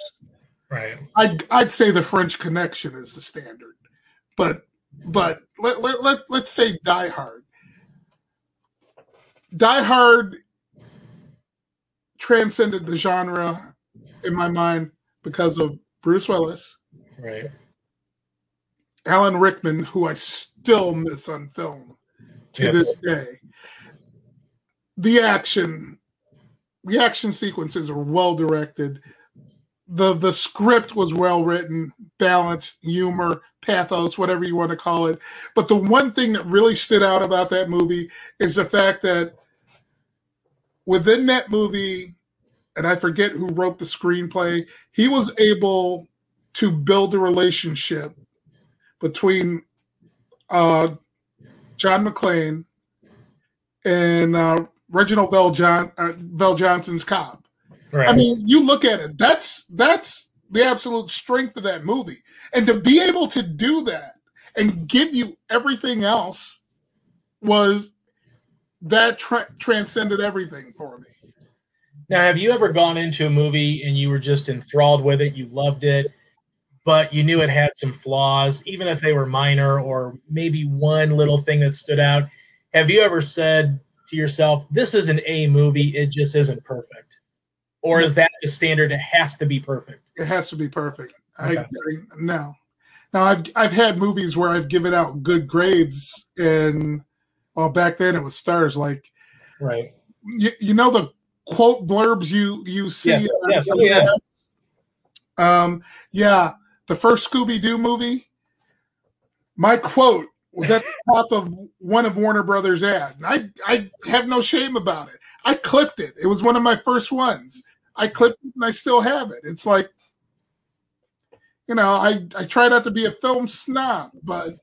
Right. I'd I'd say the French Connection is the standard, but but let let, let let's say Die Hard. Die Hard transcended the genre in my mind because of Bruce Willis, Right. Alan Rickman, who I still miss on film to Yep. this day. The action, the action sequences are well directed. The The script was well written, balance, humor, pathos, whatever you want to call it. But the one thing that really stood out about that movie is the fact that within that movie, and I forget who wrote the screenplay, he was able to build a relationship between uh, John McClane and uh, Reginald Bell, John, uh, VelJohnson's cop. Right. I mean, you look at it. That's that's the absolute strength of that movie, and to be able to do that and give you everything else was that tra- transcended everything for me. Now, have you ever gone into a movie and you were just enthralled with it, you loved it, but you knew it had some flaws, even if they were minor or maybe one little thing that stood out? Have you ever said to yourself, "This is an A movie; it just isn't perfect," or is that the standard? It has to be perfect. It has to be perfect. Okay. I no. Now I've I've had movies where I've given out good grades, and well, back then it was stars. Like Right. you, you know the quote blurbs you you see. Yes, yes, oh, yeah. the- Um, yeah, the first Scooby Doo movie. My quote was at the top of one of Warner Brothers' ad. I I have no shame about it. I clipped it. It was one of my first ones. I clipped it and I still have it. It's like, you know, I I try not to be a film snob, but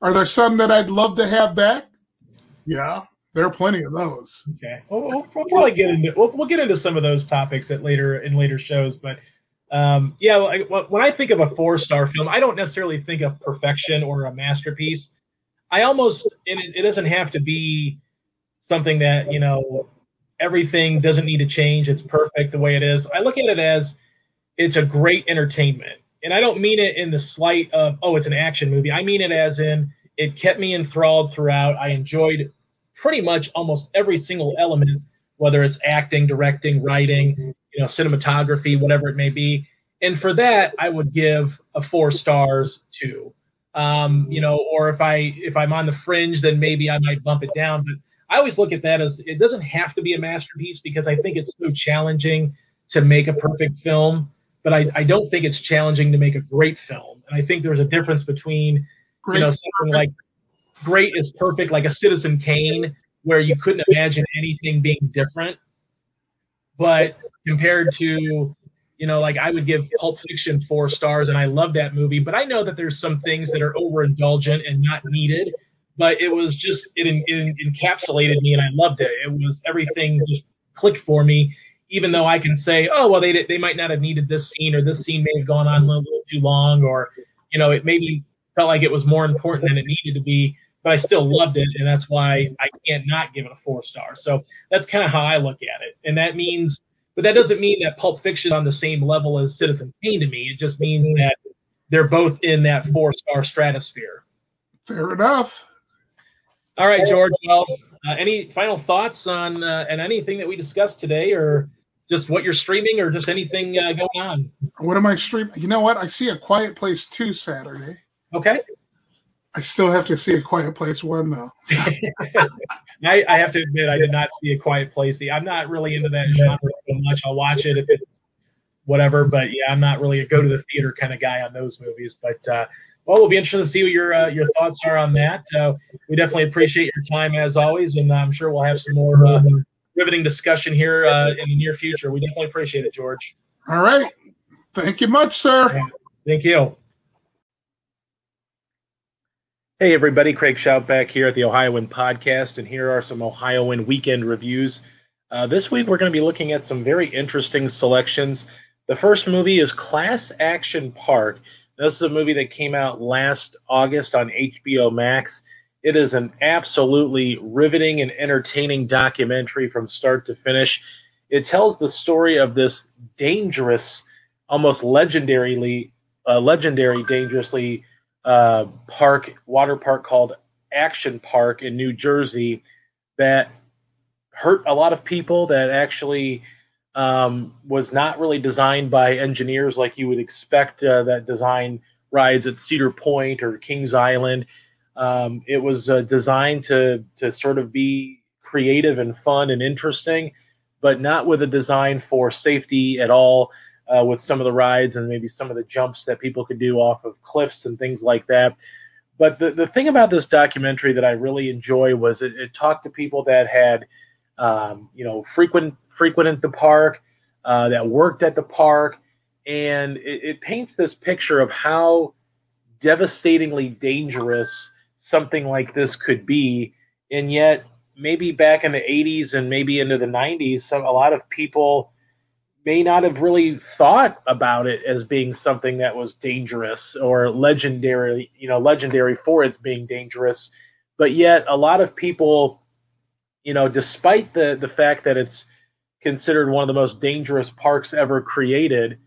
are there some that I'd love to have back? Yeah, there are plenty of those. Okay. We'll, we'll, we'll probably get into we'll, we'll get into some of those topics at later in later shows, but um, yeah, when I think of a four star film, I don't necessarily think of perfection or a masterpiece. I almost it, it doesn't have to be something that you know everything doesn't need to change. It's perfect the way it is. I look at it as it's a great entertainment, and I don't mean it in the slight of oh, it's an action movie. I mean it as in it kept me enthralled throughout. I enjoyed pretty much almost every single element, whether it's acting, directing, writing, you know, cinematography, whatever it may be. And for that, I would give a four stars to, um, you know, or if I if I'm on the fringe, then maybe I might bump it down. But I always look at that as it doesn't have to be a masterpiece because I think it's so challenging to make a perfect film. But I, I don't think it's challenging to make a great film. And I think there's a difference between Great. you know something like great is perfect like a citizen kane where you couldn't imagine anything being different. But compared to, you know, like I would give Pulp Fiction four stars, and I love that movie. But I know that there's some things that are overindulgent and not needed. But it was just it, it encapsulated me, and I loved it. It was everything just clicked for me. Even though I can say, oh well, they they might not have needed this scene, or this scene may have gone on a little, little too long, or you know, it maybe felt like it was more important than it needed to be but I still loved it, and that's why I can't not give it a four star. So that's kind of how I look at it, and that means, but that doesn't mean that Pulp Fiction on the same level as Citizen Kane to me. It just means that they're both in that four star stratosphere. Fair enough. All right, George. Well, uh, any final thoughts on uh, and anything that we discussed today, or just what you're streaming, or just anything uh, going on? What am I streaming? You know what? I see a Quiet Place two Saturday. Okay. I still have to see a Quiet Place one though. I, I, have to admit, I did not see a Quiet Place. I'm not really into that genre so much. I'll watch it if it's whatever, but yeah, I'm not really a go to the theater kind of guy on those movies. But uh, well, we'll be interested to see what your uh, your thoughts are on that. Uh, we definitely appreciate your time as always, and I'm sure we'll have some more uh, riveting discussion here uh, in the near future. We definitely appreciate it, George. All right, thank you much, sir. Thank you. Hey, everybody. Craig Shoup back here at the Ohioan Podcast, and here are some Ohioan weekend reviews. Uh, this week, we're going to be looking at some very interesting selections. The first movie is Class Action Park. This is a movie that came out last August on HBO Max. It is an absolutely riveting and entertaining documentary from start to finish. It tells the story of this dangerous, almost legendarily, uh, legendary, dangerously uh, park, water park called Action Park in New Jersey that hurt a lot of people. That actually um, was not really designed by engineers like you would expect uh, that design rides at Cedar Point or Kings Island. Um, it was uh, designed to to sort of be creative and fun and interesting, but not with a design for safety at all uh, with some of the rides and maybe some of the jumps that people could do off of cliffs and things like that. But the, the thing about this documentary that I really enjoy was it, it talked to people that had, um, you know, frequent frequented the park, uh, that worked at the park, and it, it paints this picture of how devastatingly dangerous something like this could be, and yet maybe back in the 80s and maybe into the 90s, some a lot of people may not have really thought about it as being something that was dangerous or legendary, you know, legendary for its being dangerous. But yet, a lot of people, you know, despite the the fact that it's considered one of the most dangerous parks ever created,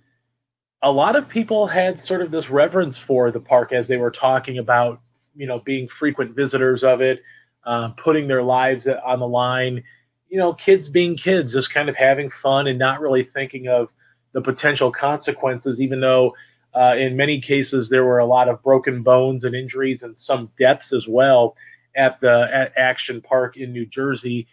a lot of people had sort of this reverence for the park as they were talking about, you know, being frequent visitors of it, uh, putting their lives on the line you know, kids being kids, just kind of having fun and not really thinking of the potential consequences, even though uh, in many cases there were a lot of broken bones and injuries and some deaths as well at the at Action Park in New Jersey.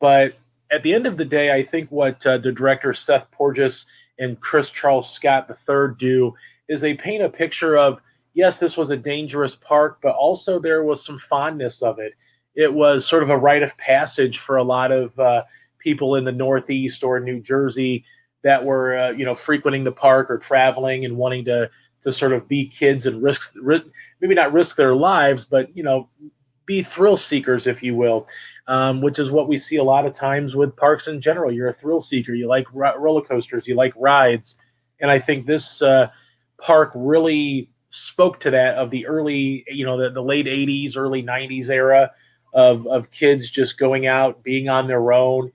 But at the end of the day, I think what uh, the director Seth Porges and Chris Charles Scott III do is they paint a picture of yes, this was a dangerous park, but also there was some fondness of it. It was sort of a rite of passage for a lot of uh, people in the Northeast or New Jersey that were, uh, you know, frequenting the park or traveling and wanting to to sort of be kids and risk, maybe not risk their lives, but you know, be thrill seekers, if you will, um, which is what we see a lot of times with parks in general. You're a thrill seeker. You like ro- roller coasters. You like rides, and I think this uh, park really spoke to that of the early, you know, the, the late '80s, early '90s era of of kids just going out, being on their own,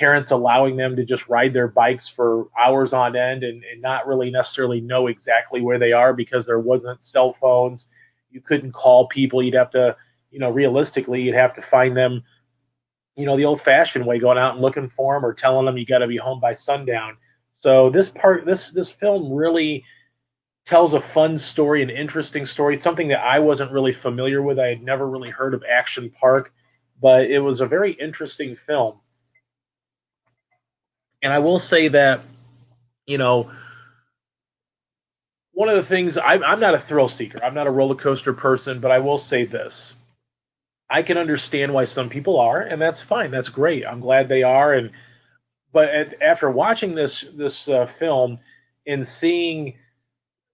parents allowing them to just ride their bikes for hours on end and, and not really necessarily know exactly where they are because there wasn't cell phones. You couldn't call people. You'd have to, you know, realistically, you'd have to find them, you know, the old fashioned way, going out and looking for them or telling them you got to be home by sundown. So this part, this this film really tells a fun story, an interesting story, something that I wasn't really familiar with. I had never really heard of Action Park, but it was a very interesting film. And I will say that, you know, one of the things I'm, I'm not a thrill seeker, I'm not a roller coaster person, but I will say this. I can understand why some people are, and that's fine. That's great. I'm glad they are. And but at, after watching this this uh, film and seeing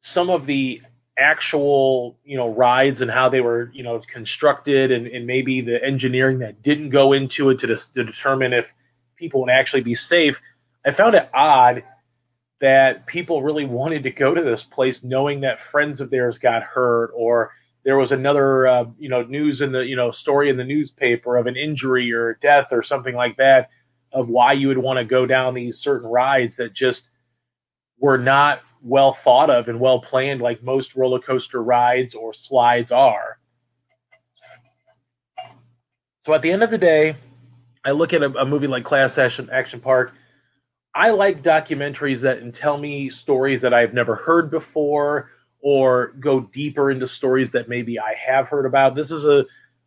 some of the actual you know rides and how they were you know constructed and, and maybe the engineering that didn't go into it to, to determine if people would actually be safe i found it odd that people really wanted to go to this place knowing that friends of theirs got hurt or there was another uh, you know news in the you know story in the newspaper of an injury or death or something like that of why you would want to go down these certain rides that just were not well thought of and well planned like most roller coaster rides or slides are. So at the end of the day, I look at a, a movie like Class Action, Action Park. I like documentaries that tell me stories that I've never heard before or go deeper into stories that maybe I have heard about. This is a,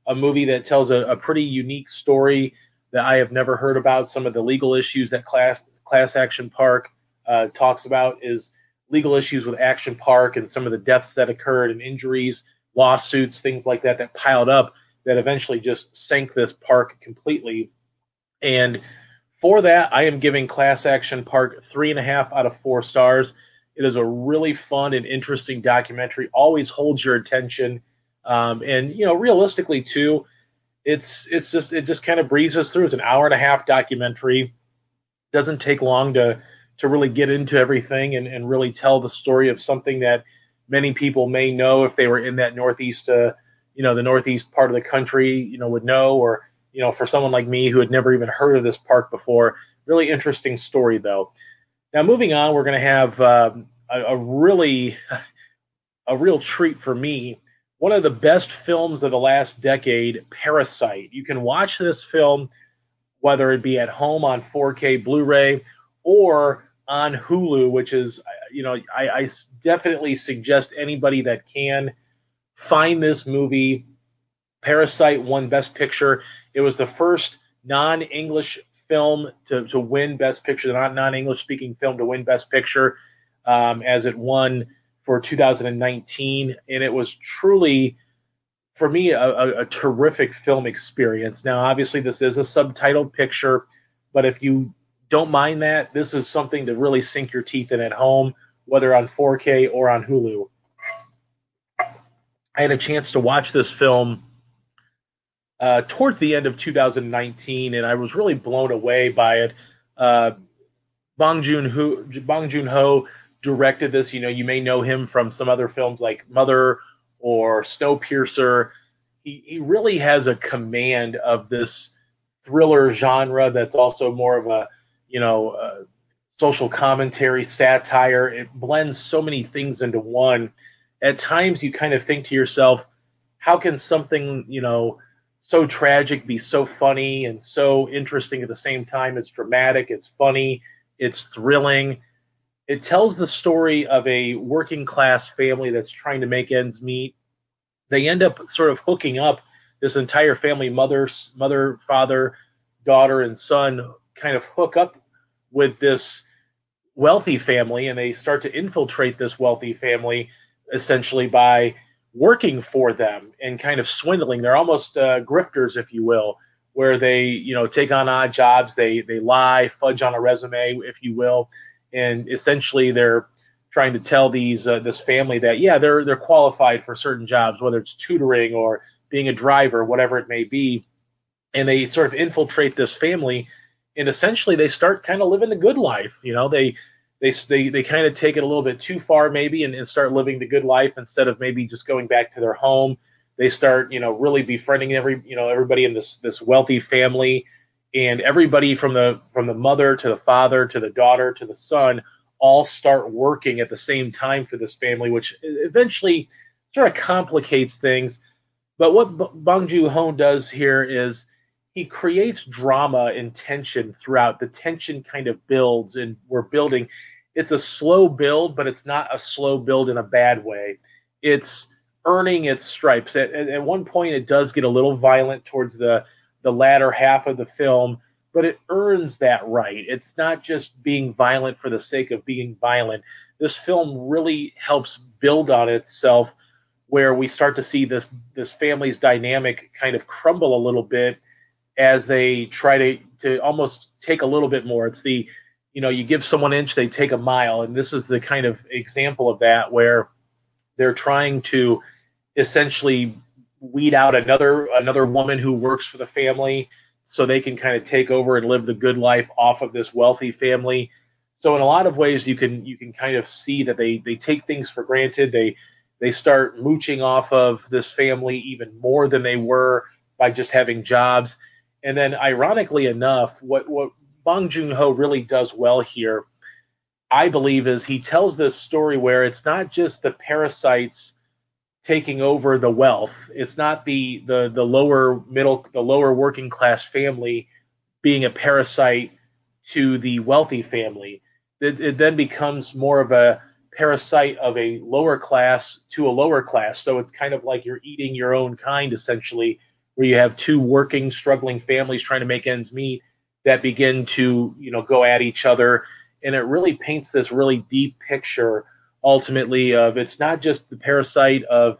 a movie that tells a, a pretty unique story that I have never heard about. Some of the legal issues that Class Class Action Park uh, talks about is legal issues with Action Park and some of the deaths that occurred and injuries, lawsuits, things like that that piled up that eventually just sank this park completely. And for that, I am giving Class Action Park three and a half out of four stars. It is a really fun and interesting documentary. Always holds your attention, um, and you know, realistically too, it's it's just it just kind of breezes through. It's an hour and a half documentary. Doesn't take long to to really get into everything and, and really tell the story of something that many people may know if they were in that northeast uh, you know the northeast part of the country you know would know or you know for someone like me who had never even heard of this park before really interesting story though now moving on we're going to have um, a, a really a real treat for me one of the best films of the last decade parasite you can watch this film whether it be at home on 4k blu-ray or on Hulu, which is, you know, I, I definitely suggest anybody that can find this movie. Parasite won Best Picture. It was the first non English film to, to win Best Picture, not non English speaking film to win Best Picture, um, as it won for 2019. And it was truly, for me, a, a, a terrific film experience. Now, obviously, this is a subtitled picture, but if you don't mind that. This is something to really sink your teeth in at home, whether on 4K or on Hulu. I had a chance to watch this film uh, towards the end of 2019, and I was really blown away by it. Uh, Bong Joon Ho, Bong Joon Ho directed this. You know, you may know him from some other films like Mother or Snowpiercer. He he really has a command of this thriller genre that's also more of a you know, uh, social commentary, satire. It blends so many things into one. At times, you kind of think to yourself, how can something, you know, so tragic be so funny and so interesting at the same time? It's dramatic, it's funny, it's thrilling. It tells the story of a working class family that's trying to make ends meet. They end up sort of hooking up this entire family mother, mother, father, daughter, and son kind of hook up with this wealthy family and they start to infiltrate this wealthy family essentially by working for them and kind of swindling. They're almost uh, grifters if you will where they you know take on odd jobs. They they lie fudge on a resume if you will. And essentially they're trying to tell these uh, this family that yeah they're they're qualified for certain jobs whether it's tutoring or being a driver whatever it may be. And they sort of infiltrate this family and essentially they start kind of living the good life. You know, they they they, they kind of take it a little bit too far maybe and, and start living the good life instead of maybe just going back to their home. They start, you know, really befriending every you know everybody in this this wealthy family and everybody from the from the mother to the father to the daughter to the son all start working at the same time for this family, which eventually sort of complicates things. But what Bong Joon Ho does here is he creates drama and tension throughout. The tension kind of builds, and we're building. It's a slow build, but it's not a slow build in a bad way. It's earning its stripes. At, at, one point, it does get a little violent towards the the latter half of the film, but it earns that right. It's not just being violent for the sake of being violent. This film really helps build on itself where we start to see this this family's dynamic kind of crumble a little bit as they try to to almost take a little bit more. It's the you know you give someone an inch, they take a mile, and this is the kind of example of that where they're trying to essentially weed out another another woman who works for the family so they can kind of take over and live the good life off of this wealthy family. So in a lot of ways you can you can kind of see that they they take things for granted. They they start mooching off of this family even more than they were by just having jobs and then ironically enough what what bong joon-ho really does well here i believe is he tells this story where it's not just the parasites taking over the wealth. It's not the the the lower middle the lower working class family being a parasite to the wealthy family. It, it then becomes more of a parasite of a lower class to a lower class. So it's kind of like you're eating your own kind essentially, where you have two working, struggling families trying to make ends meet that begin to you know go at each other, and it really paints this really deep picture ultimately of it's not just the parasite of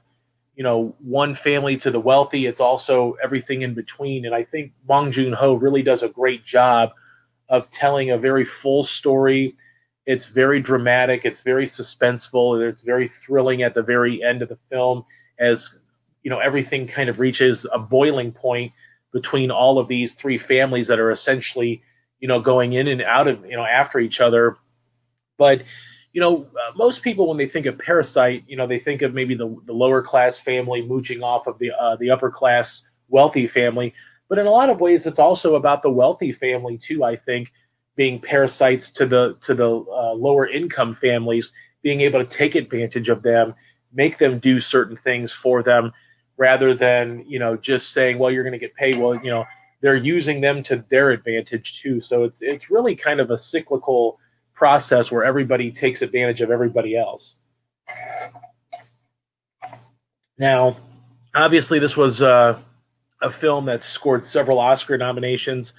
you know one family to the wealthy it's also everything in between. And i think bong joon-ho really does a great job of telling a very full story. It's very dramatic it's very suspenseful it's very thrilling at the very end of the film as you know everything kind of reaches a boiling point between all of these three families that are essentially you know going in and out of you know after each other but you know, uh, most people when they think of parasite, you know, they think of maybe the, the lower class family mooching off of the uh, the upper class wealthy family. But in a lot of ways, it's also about the wealthy family too. I think being parasites to the to the uh, lower income families, being able to take advantage of them, make them do certain things for them, rather than you know just saying, well, you're going to get paid. Well, you know, they're using them to their advantage too. So it's it's really kind of a cyclical process where everybody takes advantage of everybody else. Now, obviously, this was uh, a film that scored several Oscar nominations.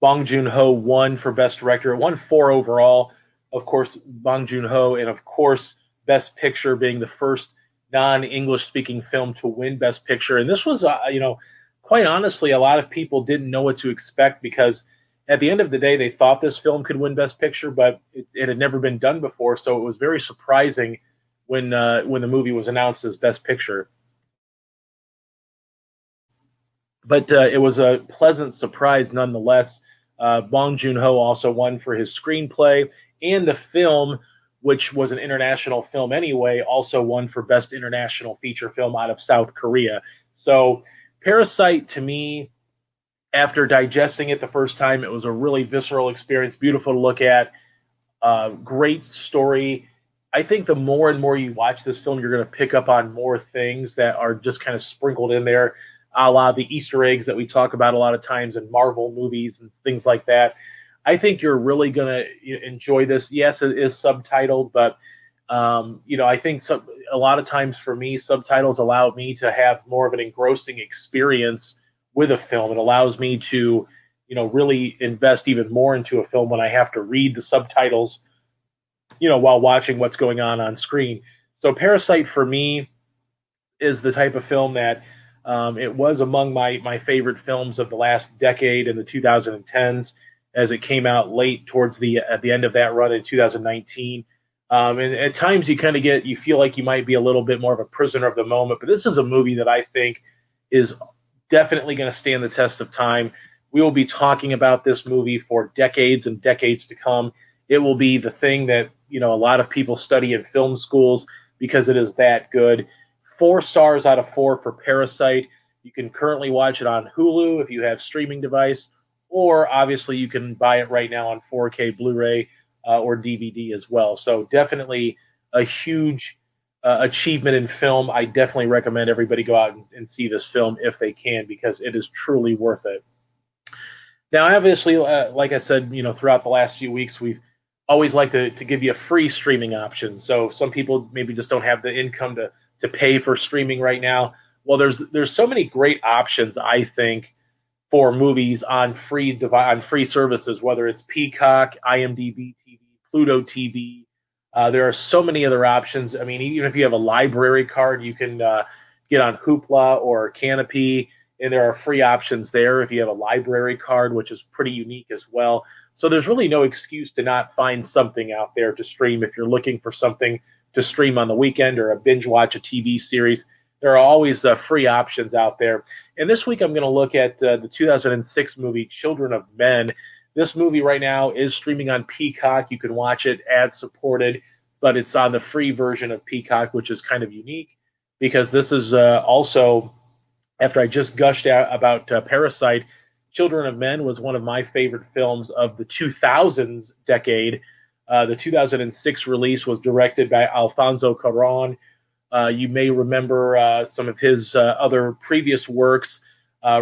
Bong Joon Ho won for Best Director. It won four overall. Of course, Bong Joon Ho, and of course, Best Picture being the first non English speaking film to win Best Picture. And this was, uh, you know, quite honestly, a lot of people didn't know what to expect because at the end of the day, they thought this film could win Best Picture, but it, it had never been done before, so it was very surprising when uh, when the movie was announced as Best Picture. But uh, it was a pleasant surprise nonetheless. Uh, Bong Joon Ho also won for his screenplay, and the film, which was an international film anyway, also won for Best International Feature Film out of South Korea. So, Parasite to me after digesting it the first time, it was a really visceral experience, beautiful to look at, uh, great story. I think the more and more you watch this film, you're going to pick up on more things that are just kind of sprinkled in there, a la the Easter eggs that we talk about a lot of times in Marvel movies and things like that. I think you're really going to enjoy this. Yes, it is subtitled, but um, you know, I think some, a lot of times for me, subtitles allow me to have more of an engrossing experience with a film. It allows me to, you know, really invest even more into a film when I have to read the subtitles, you know, while watching what's going on on screen. So Parasite for me is the type of film that um, it was among my my favorite films of the last decade in the 2010s as it came out late towards the at the end of that run in 2019. Um, and at times you kind of get you feel like you might be a little bit more of a prisoner of the moment, but this is a movie that I think is definitely going to stand the test of time. We will be talking about this movie for decades and decades to come. It will be the thing that, you know, a lot of people study in film schools because it is that good. Four stars out of four for Parasite. You can currently watch it on Hulu if you have streaming device, or obviously you can buy it right now on 4K Blu-ray uh, or DVD as well. So definitely a huge uh, achievement in film, I definitely recommend everybody go out and, and, see this film if they can because it is truly worth it. Now, obviously, uh, like I said, you know, throughout the last few weeks, we've always liked to, to give you a free streaming option. So some people maybe just don't have the income to to pay for streaming right now. Well, there's there's so many great options, I think, for movies on free devi- on free services, whether it's Peacock, IMDb TV, Pluto TV, Uh, there are so many other options. I mean, even if you have a library card, you can uh, get on Hoopla or Kanopy, and there are free options there if you have a library card, which is pretty unique as well. So there's really no excuse to not find something out there to stream if you're looking for something to stream on the weekend or a binge watch a TV series. There are always uh, free options out there. And this week I'm going to look at uh, the 2006 movie Children of Men. This movie right now is streaming on Peacock. You can watch it ad supported, but it's on the free version of Peacock, which is kind of unique because this is uh, also after I just gushed out about uh, Parasite. Children of Men was one of my favorite films of the 2000s decade. Uh, the 2006 release was directed by Alfonso Cuarón. Uh, you may remember uh, some of his uh, other previous works.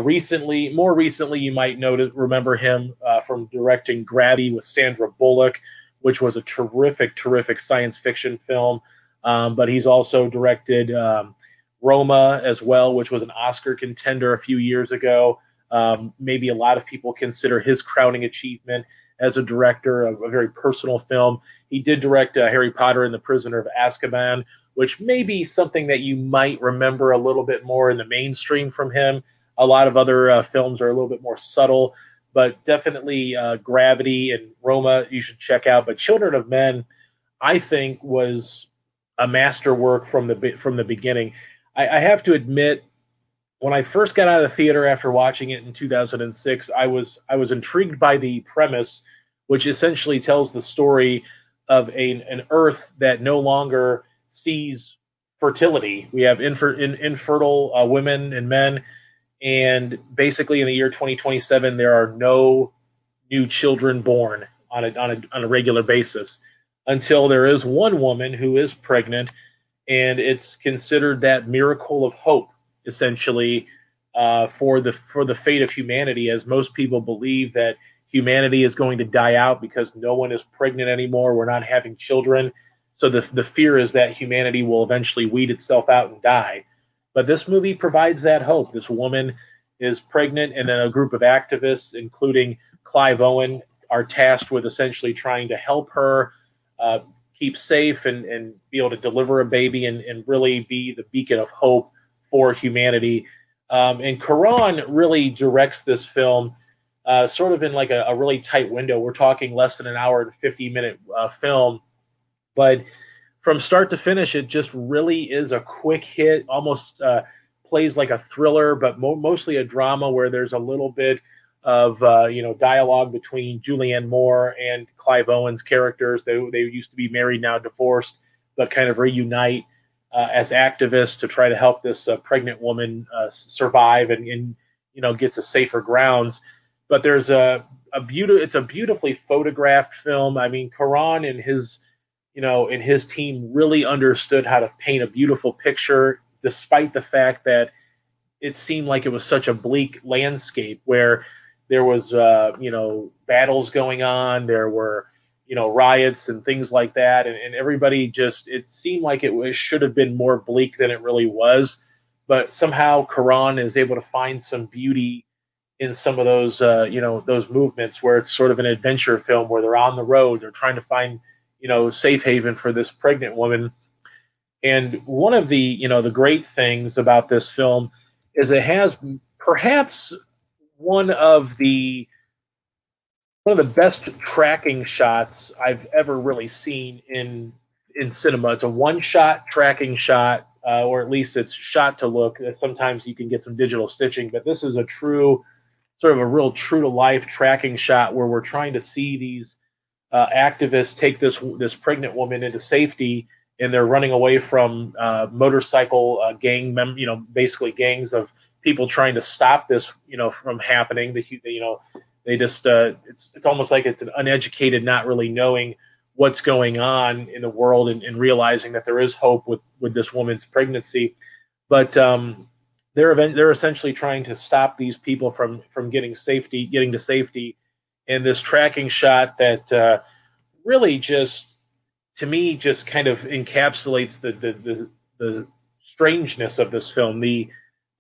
Recently, more recently, you might know remember him from directing Gravity with Sandra Bullock, which was a terrific, terrific science fiction film. Um, but he's also directed um, Roma as well, which was an Oscar contender a few years ago. Um, maybe a lot of people consider his crowning achievement as a director of a very personal film. He did direct uh, Harry Potter and the Prisoner of Azkaban, which may be something that you might remember a little bit more in the mainstream from him. A lot of other uh, films are a little bit more subtle, but definitely uh, Gravity and Roma you should check out. But Children of Men, I think, was a masterwork from the from the beginning. I, I have to admit, when I first got out of the theater after watching it in 2006, I was I was intrigued by the premise, which essentially tells the story of a, an Earth that no longer sees fertility. We have infer, in, infertile uh, women and men, and basically in the year 2027, there are no new children born on a, on a, on a regular basis until there is one woman who is pregnant, and it's considered that miracle of hope essentially uh, for the for the fate of humanity, as most people believe that humanity is going to die out because no one is pregnant anymore. We're not having children. So the, the fear is that humanity will eventually weed itself out and die. But this movie provides that hope. This woman is pregnant, and then a group of activists, including Clive Owen, are tasked with essentially trying to help her uh, keep safe and, and be able to deliver a baby and, and really be the beacon of hope for humanity. Um, and Cuarón really directs this film uh, sort of in like a, a, really tight window. We're talking less than an hour and 50 minute uh, film but from start to finish, it just really is a quick hit, almost uh, plays like a thriller, but mo- mostly a drama where there's a little bit of uh, you know dialogue between Julianne Moore and Clive Owen's characters. They they used to be married, now divorced, but kind of reunite uh, as activists to try to help this uh, pregnant woman uh, survive and, and you know get to safer grounds. But there's a a beautiful it's a beautifully photographed film. I mean, Cuarón and his you know, and his team really understood how to paint a beautiful picture, despite the fact that it seemed like it was such a bleak landscape where there was, uh, you know, battles going on, there were, you know, riots and things like that, and, and everybody just it seemed like it was, should have been more bleak than it really was, but somehow Cuarón is able to find some beauty in some of those, uh, you know, those movements where it's sort of an adventure film where they're on the road, they're trying to find you know, safe haven for this pregnant woman. And one of the, you know, the great things about this film is it has perhaps one of the one of the best tracking shots I've ever really seen in in cinema. It's a one shot tracking shot, uh, or at least it's shot to look. Sometimes you can get some digital stitching, but this is a true, sort of a real true to life tracking shot where we're trying to see these uh, activists take this this pregnant woman into safety, and they're running away from uh, motorcycle uh, gang, mem- you know, basically gangs of people trying to stop this, you know, from happening. The you know, they just uh, it's it's almost like it's an uneducated, not really knowing what's going on in the world and, and realizing that there is hope with with this woman's pregnancy, but um, they're event- they're essentially trying to stop these people from from getting safety, getting to safety and this tracking shot that uh, really just to me just kind of encapsulates the, the the, the strangeness of this film. The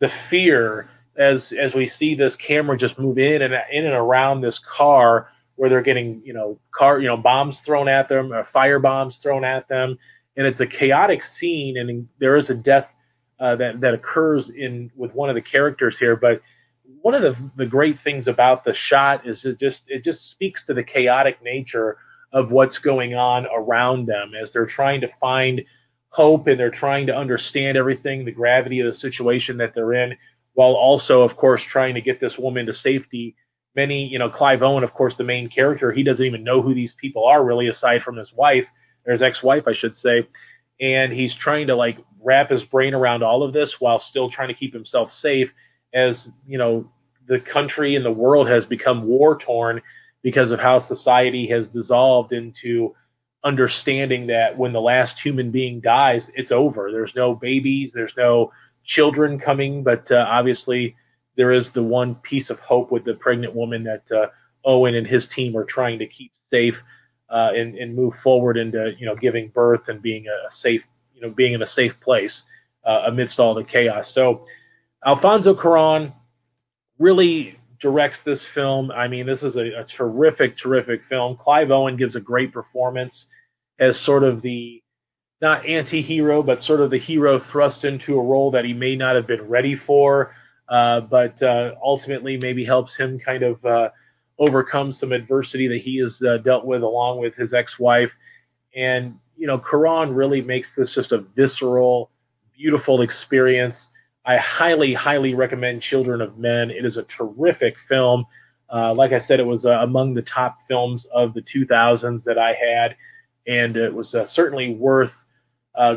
the fear as as we see this camera just move in and in and around this car where they're getting you know car you know bombs thrown at them or fire bombs thrown at them. And it's a chaotic scene and there is a death uh, that that occurs in with one of the characters here but one of the, the great things about the shot is it just it just speaks to the chaotic nature of what's going on around them as they're trying to find hope and they're trying to understand everything the gravity of the situation that they're in while also of course trying to get this woman to safety many, you know, Clive Owen, of course, the main character, he doesn't even know who these people are really, aside from his wife, or his ex-wife, I should say. And he's trying to like wrap his brain around all of this while still trying to keep himself safe as, you know, the country and the world has become war torn because of how society has dissolved into understanding that when the last human being dies, it's over. There's no babies, there's no children coming, but uh, obviously there is the one piece of hope with the pregnant woman that uh, Owen and his team are trying to keep safe uh, and, and move forward into you know giving birth and being a safe you know being in a safe place uh, amidst all the chaos. So Alfonso Cuarón really directs this film. I mean, this is a, a terrific, terrific film. Clive Owen gives a great performance as sort of the not anti-hero, but sort of the hero thrust into a role that he may not have been ready for uh, but uh, ultimately maybe helps him kind of uh, overcome some adversity that he has uh, dealt with along with his ex-wife. And you know, Cuarón really makes this just a visceral, beautiful experience. I highly, highly recommend Children of Men. It is a terrific film. Uh, like I said, it was among the top films of the 2000s that I had, and it was certainly worth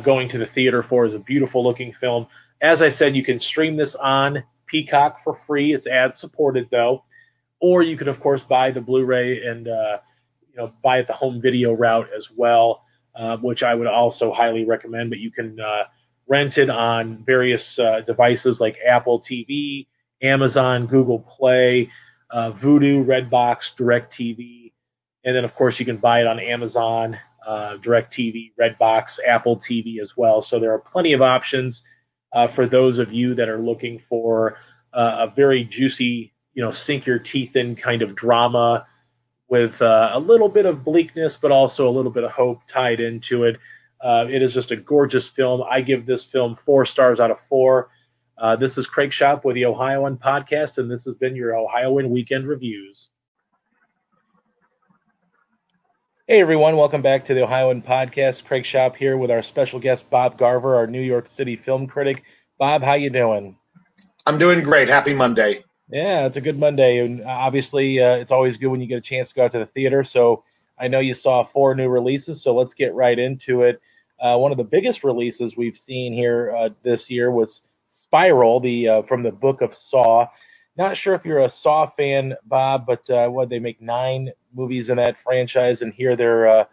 going to the theater for. It's a beautiful looking film. As I said, you can stream this on Peacock for free. It's ad supported though, or you can of course buy the Blu-ray and uh, you know buy it the home video route as well, uh, which I would also highly recommend. But you can rent it on various uh, devices like Apple TV, Amazon, Google Play, uh, Vudu, Redbox, DirecTV, and then of course you can buy it on Amazon, uh, DirecTV, Redbox, Apple TV as well. So there are plenty of options uh, for those of you that are looking for uh, a very juicy, you know, sink your teeth in kind of drama with uh, a little bit of bleakness, but also a little bit of hope tied into it. Uh, it is just a gorgeous film. I give this film four stars out of four. Uh, this is Craig Shoup with the Ohioan Podcast, and this has been your Ohioan Weekend Reviews. Hey everyone, welcome back to the Ohioan Podcast. Craig Shoup here with our special guest Bob Garver, our New York City film critic. Bob, how you doing? I'm doing great. Happy Monday. Yeah, it's a good Monday, and obviously uh, it's always good when you get a chance to go out to the theater. So I know you saw four new releases, so let's get right into it. Uh, one of the biggest releases we've seen here uh, this year was Spiral, the uh, from the Book of Saw. Not sure if you're a Saw fan, Bob, but uh, what they make nine movies in that franchise, and here they're uh,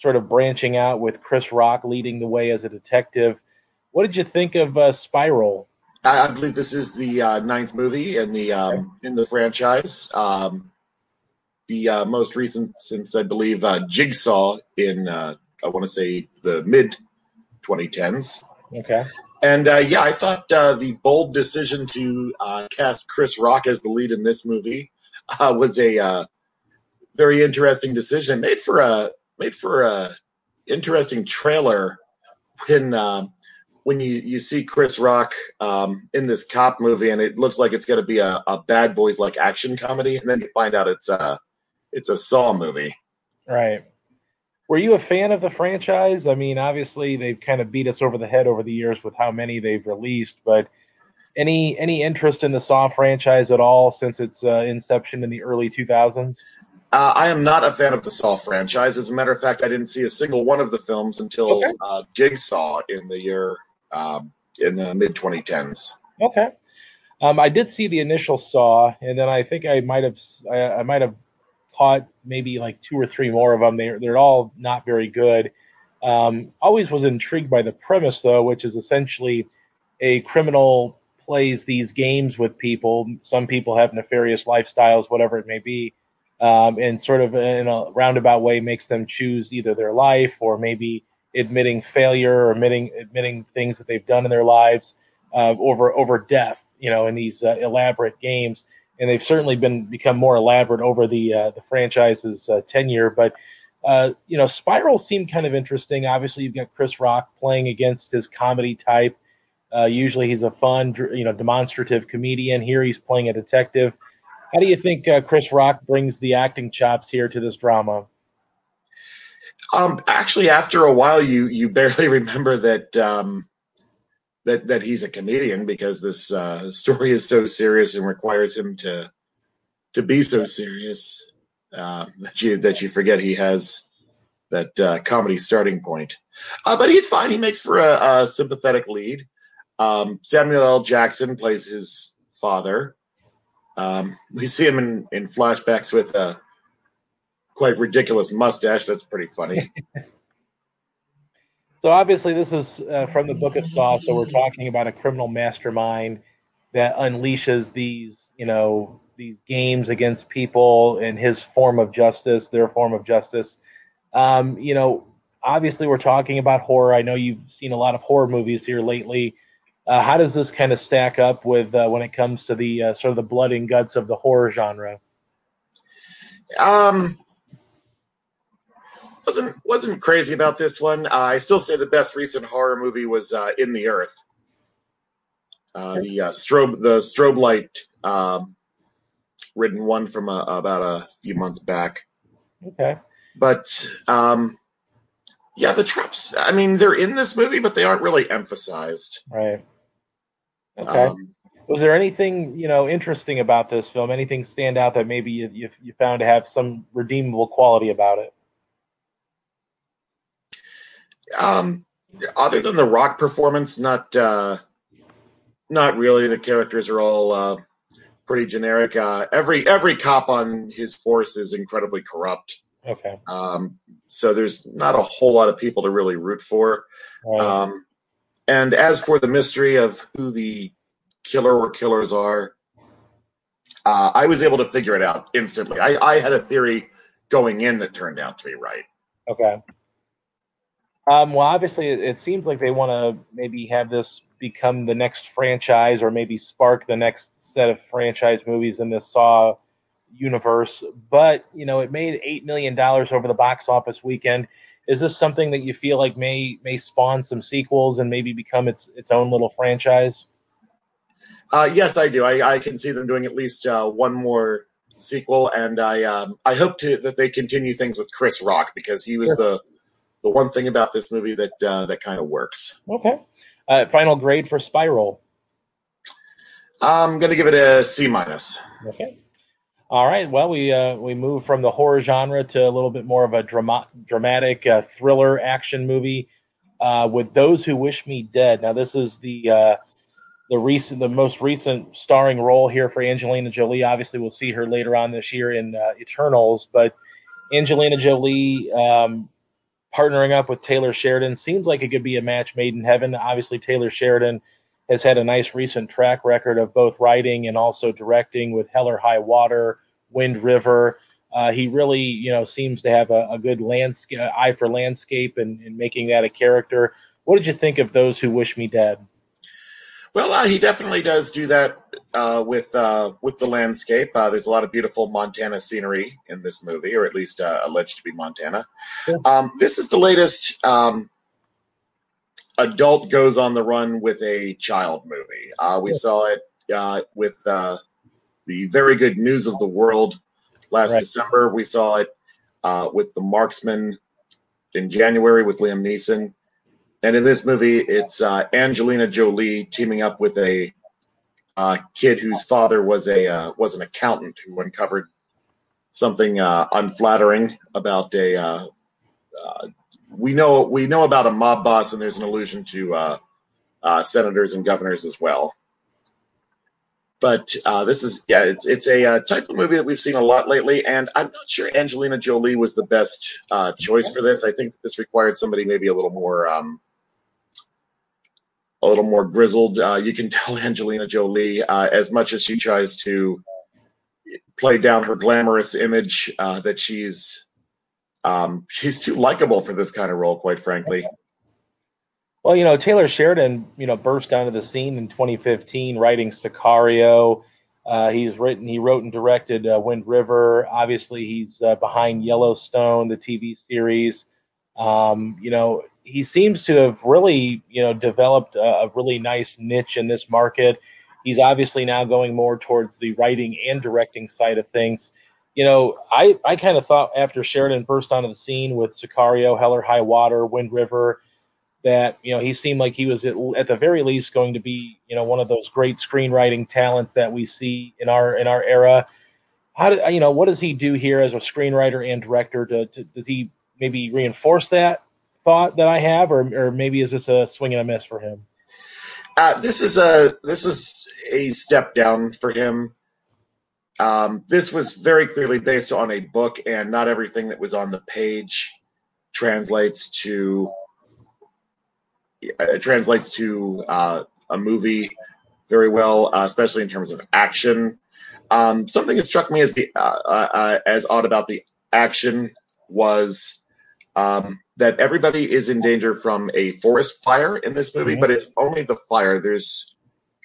sort of branching out with Chris Rock leading the way as a detective. What did you think of uh, Spiral? I believe this is the uh, ninth movie in the um, in the franchise. Um, the uh, most recent since I believe uh, Jigsaw in uh, I want to say the mid 2010s. Okay. And uh, yeah, I thought uh, the bold decision to uh, cast Chris Rock as the lead in this movie uh, was a uh, very interesting decision. Made for a made for a interesting trailer when um, when you, you see Chris Rock um, in this cop movie, and it looks like it's going to be a, a Bad Boys like action comedy, and then you find out it's a it's a Saw movie. Right. Were you a fan of the franchise? I mean, obviously they've kind of beat us over the head over the years with how many they've released, but any any interest in the Saw franchise at all since its uh, inception in the early 2000s? Uh, I am not a fan of the Saw franchise. As a matter of fact, I didn't see a single one of the films until okay. uh, Jigsaw in the year um, in the mid 2010s. Okay. Um, I did see the initial Saw, and then I think I might have I, I might have caught maybe like two or three more of them. They're they're all not very good. Um, always was intrigued by the premise though, which is essentially a criminal plays these games with people. Some people have nefarious lifestyles, whatever it may be, um, and sort of in a roundabout way makes them choose either their life or maybe admitting failure or admitting admitting things that they've done in their lives uh, over over death. You know, in these uh, elaborate games and they've certainly been become more elaborate over the uh, the franchise's uh, tenure. But uh, you know, Spiral seemed kind of interesting. Obviously, you've got Chris Rock playing against his comedy type. Uh, usually, he's a fun, you know, demonstrative comedian. Here, he's playing a detective. How do you think uh, Chris Rock brings the acting chops here to this drama? Um, actually, after a while, you you barely remember that um, that that he's a comedian because this uh, story is so serious and requires him to to be so serious uh, that you that you forget he has that uh, comedy starting point. Uh, but he's fine. He makes for a, a sympathetic lead. Um, Samuel L. Jackson plays his father. Um, we see him in, in flashbacks with a quite ridiculous mustache. That's pretty funny. so obviously, this is uh, from the Book of Saw. So we're talking about a criminal mastermind that unleashes these, you know, these games against people and his form of justice, their form of justice. Um, you know, obviously, we're talking about horror. I know you've seen a lot of horror movies here lately. Uh, how does this kind of stack up with uh, when it comes to the uh, sort of the blood and guts of the horror genre? Um, wasn't wasn't crazy about this one. Uh, I still say the best recent horror movie was uh, In the Earth. Uh, the strobe the strobe light um, written one from about a few months back. Okay, but um, yeah, the traps. I mean, they're in this movie, but they aren't really emphasized. Right. Okay. Um, was there anything you know interesting about this film? Anything stand out that maybe you, you, you found to have some redeemable quality about it? Um, other than the rock performance, not uh, not really. The characters are all uh, pretty generic. Uh, every every cop on his force is incredibly corrupt. Okay. Um, so there's not a whole lot of people to really root for. Right. Um, and as for the mystery of who the killer or killers are, uh, I was able to figure it out instantly. I, I had a theory going in that turned out to be right. Okay. Um, well, obviously, it, it seems like they want to maybe have this become the next franchise, or maybe spark the next set of franchise movies in this Saw universe. But you know, it made eight million dollars over the box office weekend. Is this something that you feel like may may spawn some sequels and maybe become its its own little franchise? Uh, yes, I do. I, I can see them doing at least uh, one more sequel, and I um, I hope to that they continue things with Chris Rock because he was the the one thing about this movie that uh, that kind of works. Okay. Uh, final grade for Spiral. I'm gonna give it a C minus. Okay. All right. Well, we uh, we move from the horror genre to a little bit more of a drama- dramatic uh, thriller action movie uh, with "Those Who Wish Me Dead." Now, this is the uh, the recent, the most recent starring role here for Angelina Jolie. Obviously, we'll see her later on this year in uh, Eternals, but Angelina Jolie um, partnering up with Taylor Sheridan seems like it could be a match made in heaven. Obviously, Taylor Sheridan has had a nice recent track record of both writing and also directing with Hell or High Water, Wind River. Uh, he really, you know, seems to have a, a good landscape eye for landscape and, and, making that a character. What did you think of those who wish me dead? Well, uh, he definitely does do that uh, with uh, with the landscape. Uh, there's a lot of beautiful Montana scenery in this movie, or at least uh, alleged to be Montana. Um, this is the latest um, adult goes on the run with a child movie. Uh, we saw it with the very good News of the World last right. December. We saw it with the Marksman in January with Liam Neeson. And in this movie, it's uh, Angelina Jolie teaming up with a uh, kid whose father was a uh, was an accountant who uncovered something uh, unflattering about a. Uh, uh, we know we know about a mob boss, and there's an allusion to senators and governors as well. But this is yeah, it's it's a type of movie that we've seen a lot lately, and I'm not sure Angelina Jolie was the best choice for this. I think this required somebody maybe a little more. Um, a little more grizzled. Uh, you can tell Angelina Jolie, uh, as much as she tries to play down her glamorous image, uh, that she's um, she's too likable for this kind of role, quite frankly. Well, you know, Taylor Sheridan, you know, burst onto the scene in 2015, writing Sicario. Uh, he's written, he wrote and directed uh, Wind River. Obviously, he's uh, behind Yellowstone, the TV series. Um, you know, he seems to have really, you know, developed a, a, really nice niche in this market. He's obviously now going more towards the writing and directing side of things. You know, I, I kind of thought after Sheridan burst onto the scene with Sicario, Hell or, High Water, Wind River, that you know he seemed like he was at, at, the very least going to be you know one of those great screenwriting talents that we see in our in our era. How do you know what does he do here as a screenwriter and director? To, to does he maybe reinforce that thought that I have, or or maybe is this a swing and a miss for him? Uh, this is a this is a step down for him. Um, this was very clearly based on a book, and not everything that was on the page translates to uh, translates to uh, a movie very well, uh, especially in terms of action. Um, something that struck me as the uh, uh, as odd about the action was um, that everybody is in danger from a forest fire in this movie, mm-hmm. but it's only the fire. There's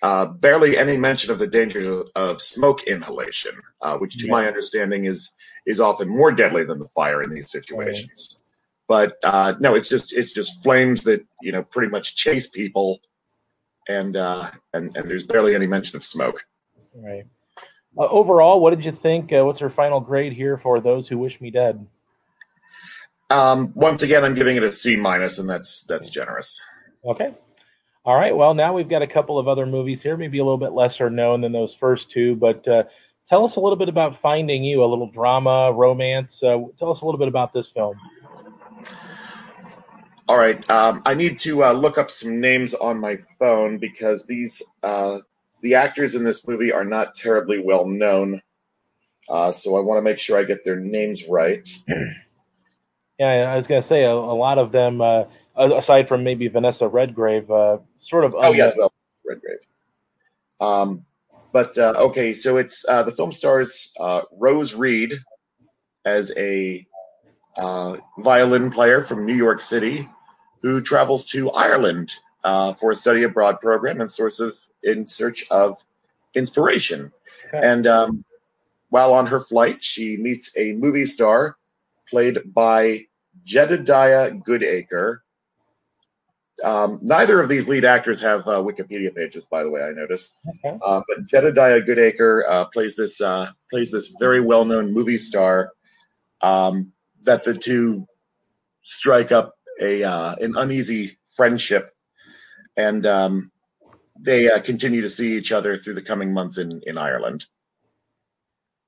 uh, barely any mention of the dangers of, smoke inhalation, which, to yeah. my understanding, is is often more deadly than the fire in these situations. But uh, no, it's just it's just flames that you know pretty much chase people, and uh, and and there's barely any mention of smoke. Right. Uh, overall, what did you think? Uh, what's your final grade here for those who wish me dead? Um, once again, I'm giving it a C minus, and that's that's generous. Okay. All right. Well, now we've got a couple of other movies here, maybe a little bit lesser known than those first two, but uh, tell us a little bit about Finding You, a little drama, romance. Uh, tell us a little bit about this film. All right. Um, I need to uh, look up some names on my phone because these uh, the actors in this movie are not terribly well known. Uh, so I want to make sure I get their names right. Yeah, I was going to say a, a, lot of them, uh, aside from maybe Vanessa Redgrave, uh, sort of. Oh yes, well, Redgrave. Um, but uh, okay, so it's the film stars Rose Reid as a violin player from New York City who travels to Ireland uh, for a study abroad program in source of in search of inspiration. Okay. And um, while on her flight, she meets a movie star played by Jedidiah Goodacre. Um, neither of these lead actors have uh, Wikipedia pages, by the way. I noticed, okay. uh, but Jedidiah Goodacre uh, plays this uh, plays this very well known movie star um, that the two strike up a uh, an uneasy friendship, and um, they uh, continue to see each other through the coming months in in Ireland.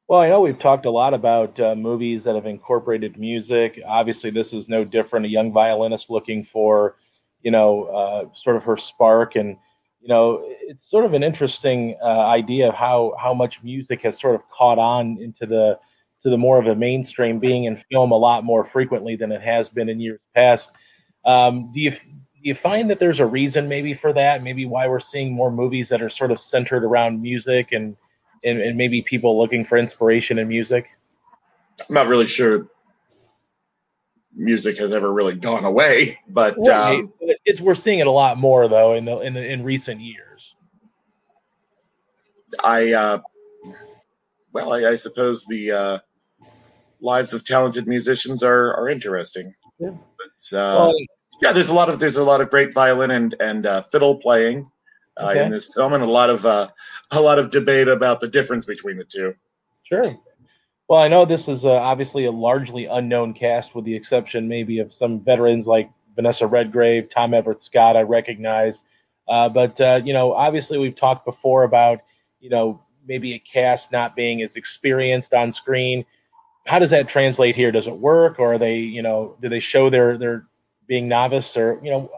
Well, I know we've talked a lot about uh, movies that have incorporated music. Obviously, this is no different. A young violinist looking for, you know, uh, sort of her spark, and you know, it's sort of an interesting uh, idea of how how much music has sort of caught on into the to the more of a mainstream being in film a lot more frequently than it has been in years past. Um, do you do you find that there's a reason maybe for that? Maybe why we're seeing more movies that are sort of centered around music and and, and maybe people looking for inspiration in music? I'm not really sure music has ever really gone away, but um, it's we're seeing it a lot more though in the in the, in recent years. I uh, well, I, I suppose the uh, lives of talented musicians are are interesting. Yeah. But uh, well, yeah, there's a lot of there's a lot of great violin and and uh, fiddle playing okay. in this film, and a lot of uh, a lot of debate about the difference between the two. Sure. Well, I know this is uh, obviously a largely unknown cast, with the exception maybe of some veterans like Vanessa Redgrave, Tom Everett Scott. I recognize, uh, but you know, obviously we've talked before about you know maybe a cast not being as experienced on screen how does that translate here? Does it work, or are they, you know, do they show their their being novice, or you know,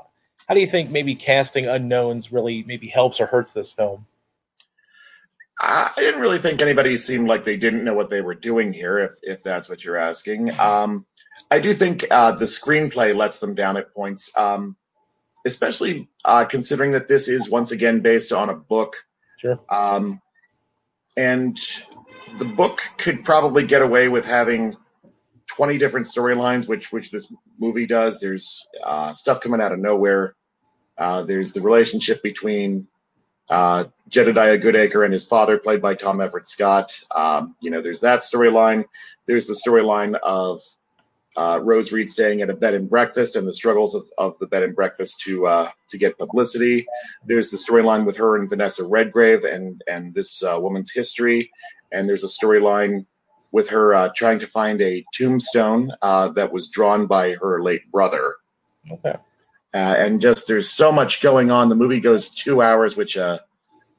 how do you think maybe casting unknowns really maybe helps or hurts this film? I didn't really think anybody seemed like they didn't know what they were doing here, if if that's what you're asking. Um, I do think uh, the screenplay lets them down at points, um, especially uh, considering that this is once again based on a book. Sure. Um, and the book could probably get away with having 20 different storylines, which which this movie does. There's uh, stuff coming out of nowhere. Uh, there's the relationship between uh, Jedidiah Goodacre and his father, played by Tom Everett Scott. Um, you know, there's that storyline. There's the storyline of uh, Rose Reid staying at a bed and breakfast and the struggles of, of the bed and breakfast to uh, to get publicity. There's the storyline with her and Vanessa Redgrave and and this uh, woman's history. And there's a storyline with her uh, trying to find a tombstone uh, that was drawn by her late brother. Okay. Uh, and just there's so much going on. The movie goes two hours, which uh,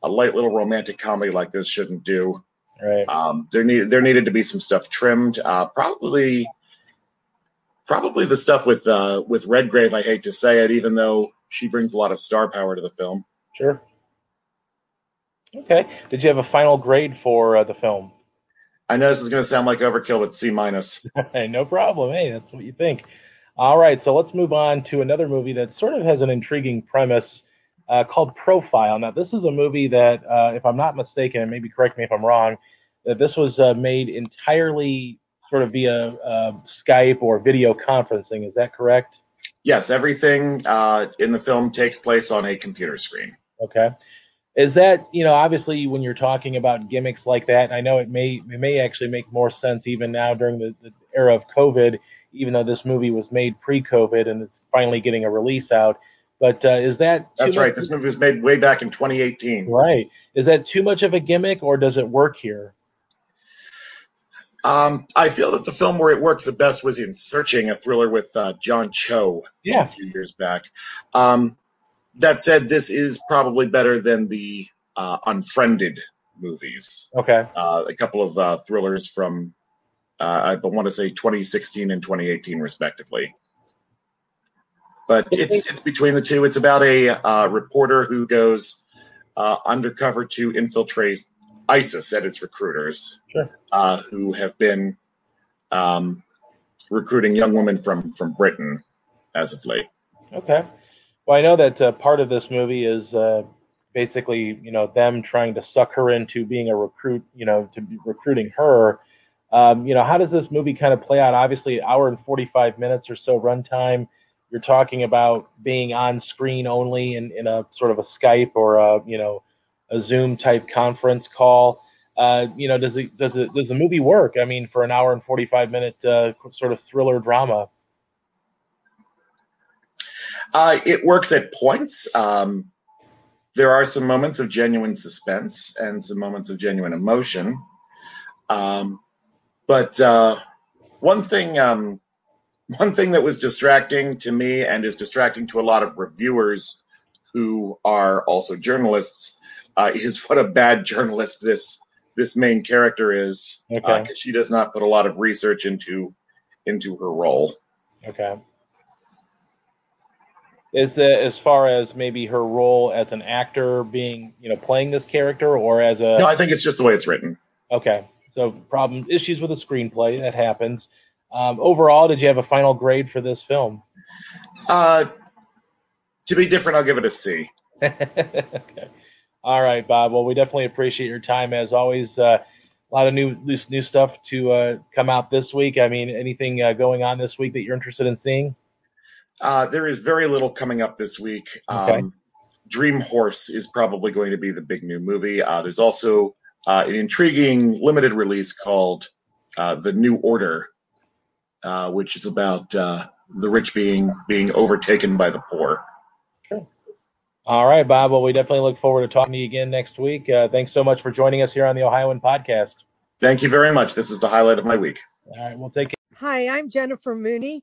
a light little romantic comedy like this shouldn't do. Right. Um, there needed there needed to be some stuff trimmed. Uh, probably, probably the stuff with uh, with Redgrave. I hate to say it, even though she brings a lot of star power to the film. Sure. Okay. Did you have a final grade for uh, the film? I know this is going to sound like overkill, but C minus. Hey, no problem. Hey, that's what you think. All right, so let's move on to another movie that sort of has an intriguing premise uh, called Profile. Now, this is a movie that, uh, if I'm not mistaken, and maybe correct me if I'm wrong, that this was uh, made entirely sort of via uh, Skype or video conferencing. Is that correct? Yes, everything uh, in the film takes place on a computer screen. Okay. Is that you know obviously when you're talking about gimmicks like that, and I know it may it may actually make more sense even now during the, the era of COVID even though this movie was made pre-COVID and it's finally getting a release out. But uh, is that that's right? This movie was made way back in 2018. Right? Is that too much of a gimmick, or does it work here? Um, I feel that the film where it worked the best was in Searching, a thriller with uh, John Cho yeah. a few years back. Um, that said, this is probably better than the uh, Unfriended movies. Okay. Uh, a couple of uh, thrillers from uh, I want to say 2016 and 2018, respectively. But it's it's between the two. It's about a uh, reporter who goes uh, undercover to infiltrate ISIS at its recruiters, sure. uh, who have been um, recruiting young women from from Britain as of late. Okay. Well, I know that uh, part of this movie is uh, basically, you know, them trying to suck her into being a recruit, you know, to be recruiting her um, you know, how does this movie kind of play out? Obviously, hour and 45 minutes or so runtime. You're talking about being on screen only in, in a sort of a Skype or a, you know, a Zoom type conference call. Uh, you know, does it does it does the movie work? I mean, for an hour and 45 minute uh, sort of thriller drama. Uh, it works at points. Um, there are some moments of genuine suspense and some moments of genuine emotion. Um, but uh, one thing, um, one thing that was distracting to me and is distracting to a lot of reviewers who are also journalists uh, is what a bad journalist this this main character is because okay. uh, she does not put a lot of research into into her role. Okay. Is that as far as maybe her role as an actor being, you know, playing this character or as a No, I think it's just the way it's written. Okay. So problem issues with the screenplay that happens. Um, overall, did you have a final grade for this film? Uh, to be different, I'll give it a C. okay. All right, Bob. Well, we definitely appreciate your time as always. Uh, a lot of new new, new stuff to uh, come out this week. I mean, anything uh, going on this week that you're interested in seeing? Uh, there is very little coming up this week. Okay. Um, Dream Horse is probably going to be the big new movie. Uh, there's also uh, an intriguing limited release called uh, The New Order, uh, which is about uh, the rich being being overtaken by the poor. Sure. All right, Bob. Well, we definitely look forward to talking to you again next week. Uh, thanks so much for joining us here on the Ohioan Podcast. Thank you very much. This is the highlight of my week. All right, we'll take it. Hi, I'm Jennifer Mooney.